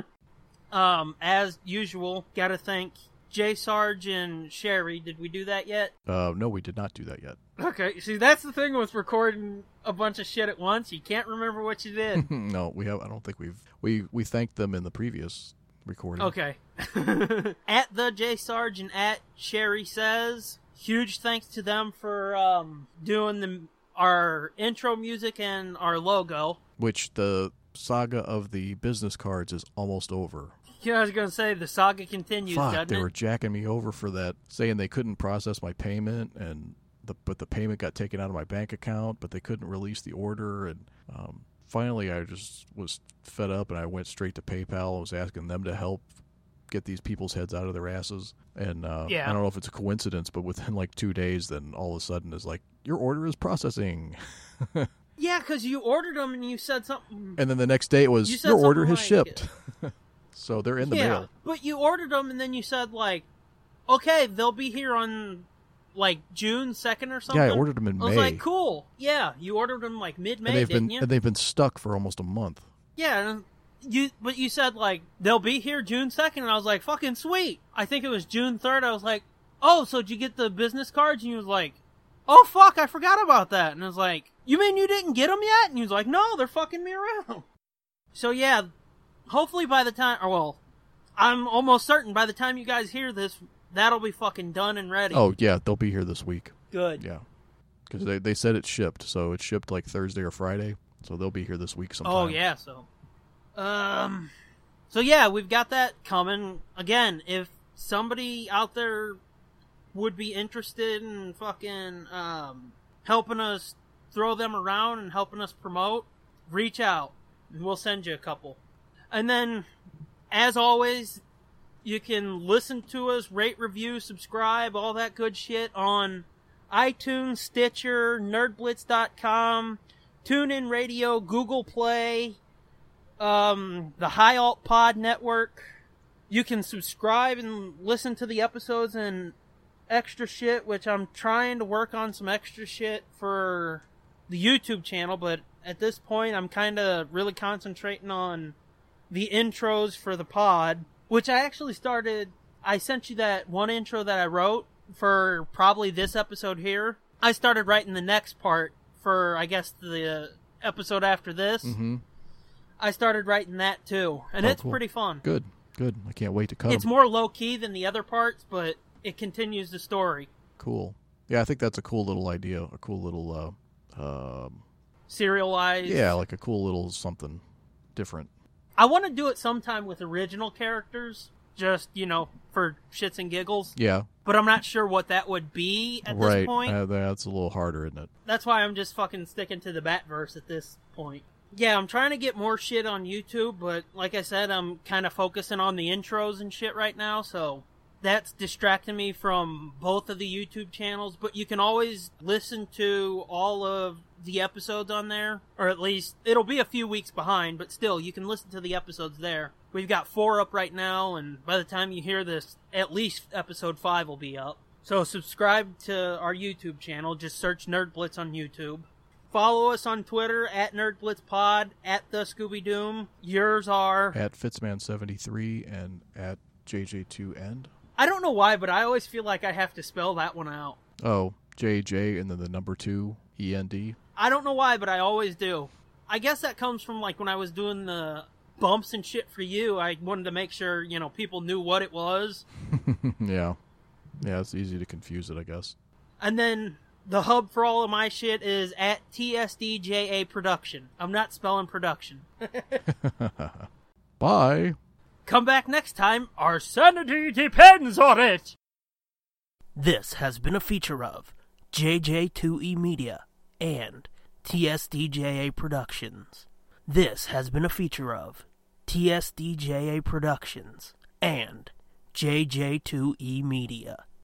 um, as usual, gotta thank J Sarge and Shari. Did we do that yet? Uh, no, we did not do that yet. Okay, see that's the thing with recording a bunch of shit at once. You can't remember what you did. no, we have. I don't think we've we we thanked them in the previous recording. okay. at the J Sarge and at Shari says, huge thanks to them for um, doing the our intro music and our logo. Which the saga of the business cards is almost over. Yeah, I was gonna say the saga continues, Fuck, they it? were jacking me over for that, saying they couldn't process my payment, and the but the payment got taken out of my bank account, but they couldn't release the order, and um, finally I just was fed up, and I went straight to PayPal and was asking them to help get these people's heads out of their asses. And uh, Yeah. I don't know if it's a coincidence, but within like two days, then all of a sudden it's like your order is processing, Yeah, because you ordered them and you said something. and then the next day it was You your order has like- shipped. so they're in the yeah, mail. but you ordered them and then you said like, okay, they'll be here on like June second or something. Yeah, I ordered them in May. I was like, cool. Yeah, you ordered them like mid May, and they've didn't been you? and they've been stuck for almost a month. Yeah, and you but you said like they'll be here June second, and I was like, fucking sweet. I think it was June third. I was like, oh, so did you get the business cards? And you was like, oh fuck, I forgot about that. And I was like, you mean you didn't get them yet? And he was like, no, they're fucking me around. So yeah, hopefully by the time, or well, I'm almost certain by the time you guys hear this, that'll be fucking done and ready. Oh yeah, they'll be here this week. good. Yeah, because they they said it shipped, so it shipped like Thursday or Friday, so they'll be here this week sometime. Oh yeah, so um so yeah, we've got that coming. Again, if somebody out there would be interested in fucking um helping us throw them around and helping us promote, reach out and we'll send you a couple. And then as always, you can listen to us, rate, review, subscribe, all that good shit on iTunes, Stitcher, nerdblitz.com, TuneIn Radio, Google Play, um, the High Alt Pod Network. You can subscribe and listen to the episodes and extra shit, which I'm trying to work on some extra shit for the YouTube channel, but at this point I'm kind of really concentrating on the intros for the pod, which I actually started. I sent you that one intro that I wrote for probably this episode here. I started writing the next part for, I guess, the episode after this. hmm I started writing that too, and Oh, it's cool. pretty fun. Good, good. I can't wait to come. It's more low key than the other parts, but it continues the story. Cool. Yeah, I think that's a cool little idea. A cool little, uh, um, Serialized. yeah, like a cool little something different. I want to do it sometime with original characters, just you know, for shits and giggles. Yeah, But I'm not sure what that would be at right. this point. Uh, that's a little harder, isn't it? That's why I'm just fucking sticking to the Batverse at this point. Yeah, I'm trying to get more shit on YouTube, but like I said, I'm kind of focusing on the intros and shit right now, so that's distracting me from both of the YouTube channels. But you can always listen to all of the episodes on there, or at least it'll be a few weeks behind, but still, you can listen to the episodes there. We've got four up right now, and by the time you hear this, at least episode five will be up. So subscribe to our YouTube channel. Just search Nerd Blitz on YouTube. Follow us on Twitter at NerdBlitzPod, at the Scooby Doom. Yours are. At Fitzman73 and at JJ2End. I don't know why, but I always feel like I have to spell that one out. Oh, JJ and then the number two, END. I don't know why, but I always do. I guess that comes from like when I was doing the bumps and shit for you. I wanted to make sure, you know, people knew what it was. yeah. Yeah, it's easy to confuse it, I guess. And then the hub for all of my shit is at TSDJA Production. I'm not spelling production. Bye. Come back next time. Our sanity depends on it. This has been a feature of JJ2E Media and TSDJA Productions. This has been a feature of TSDJA Productions and JJ2E Media.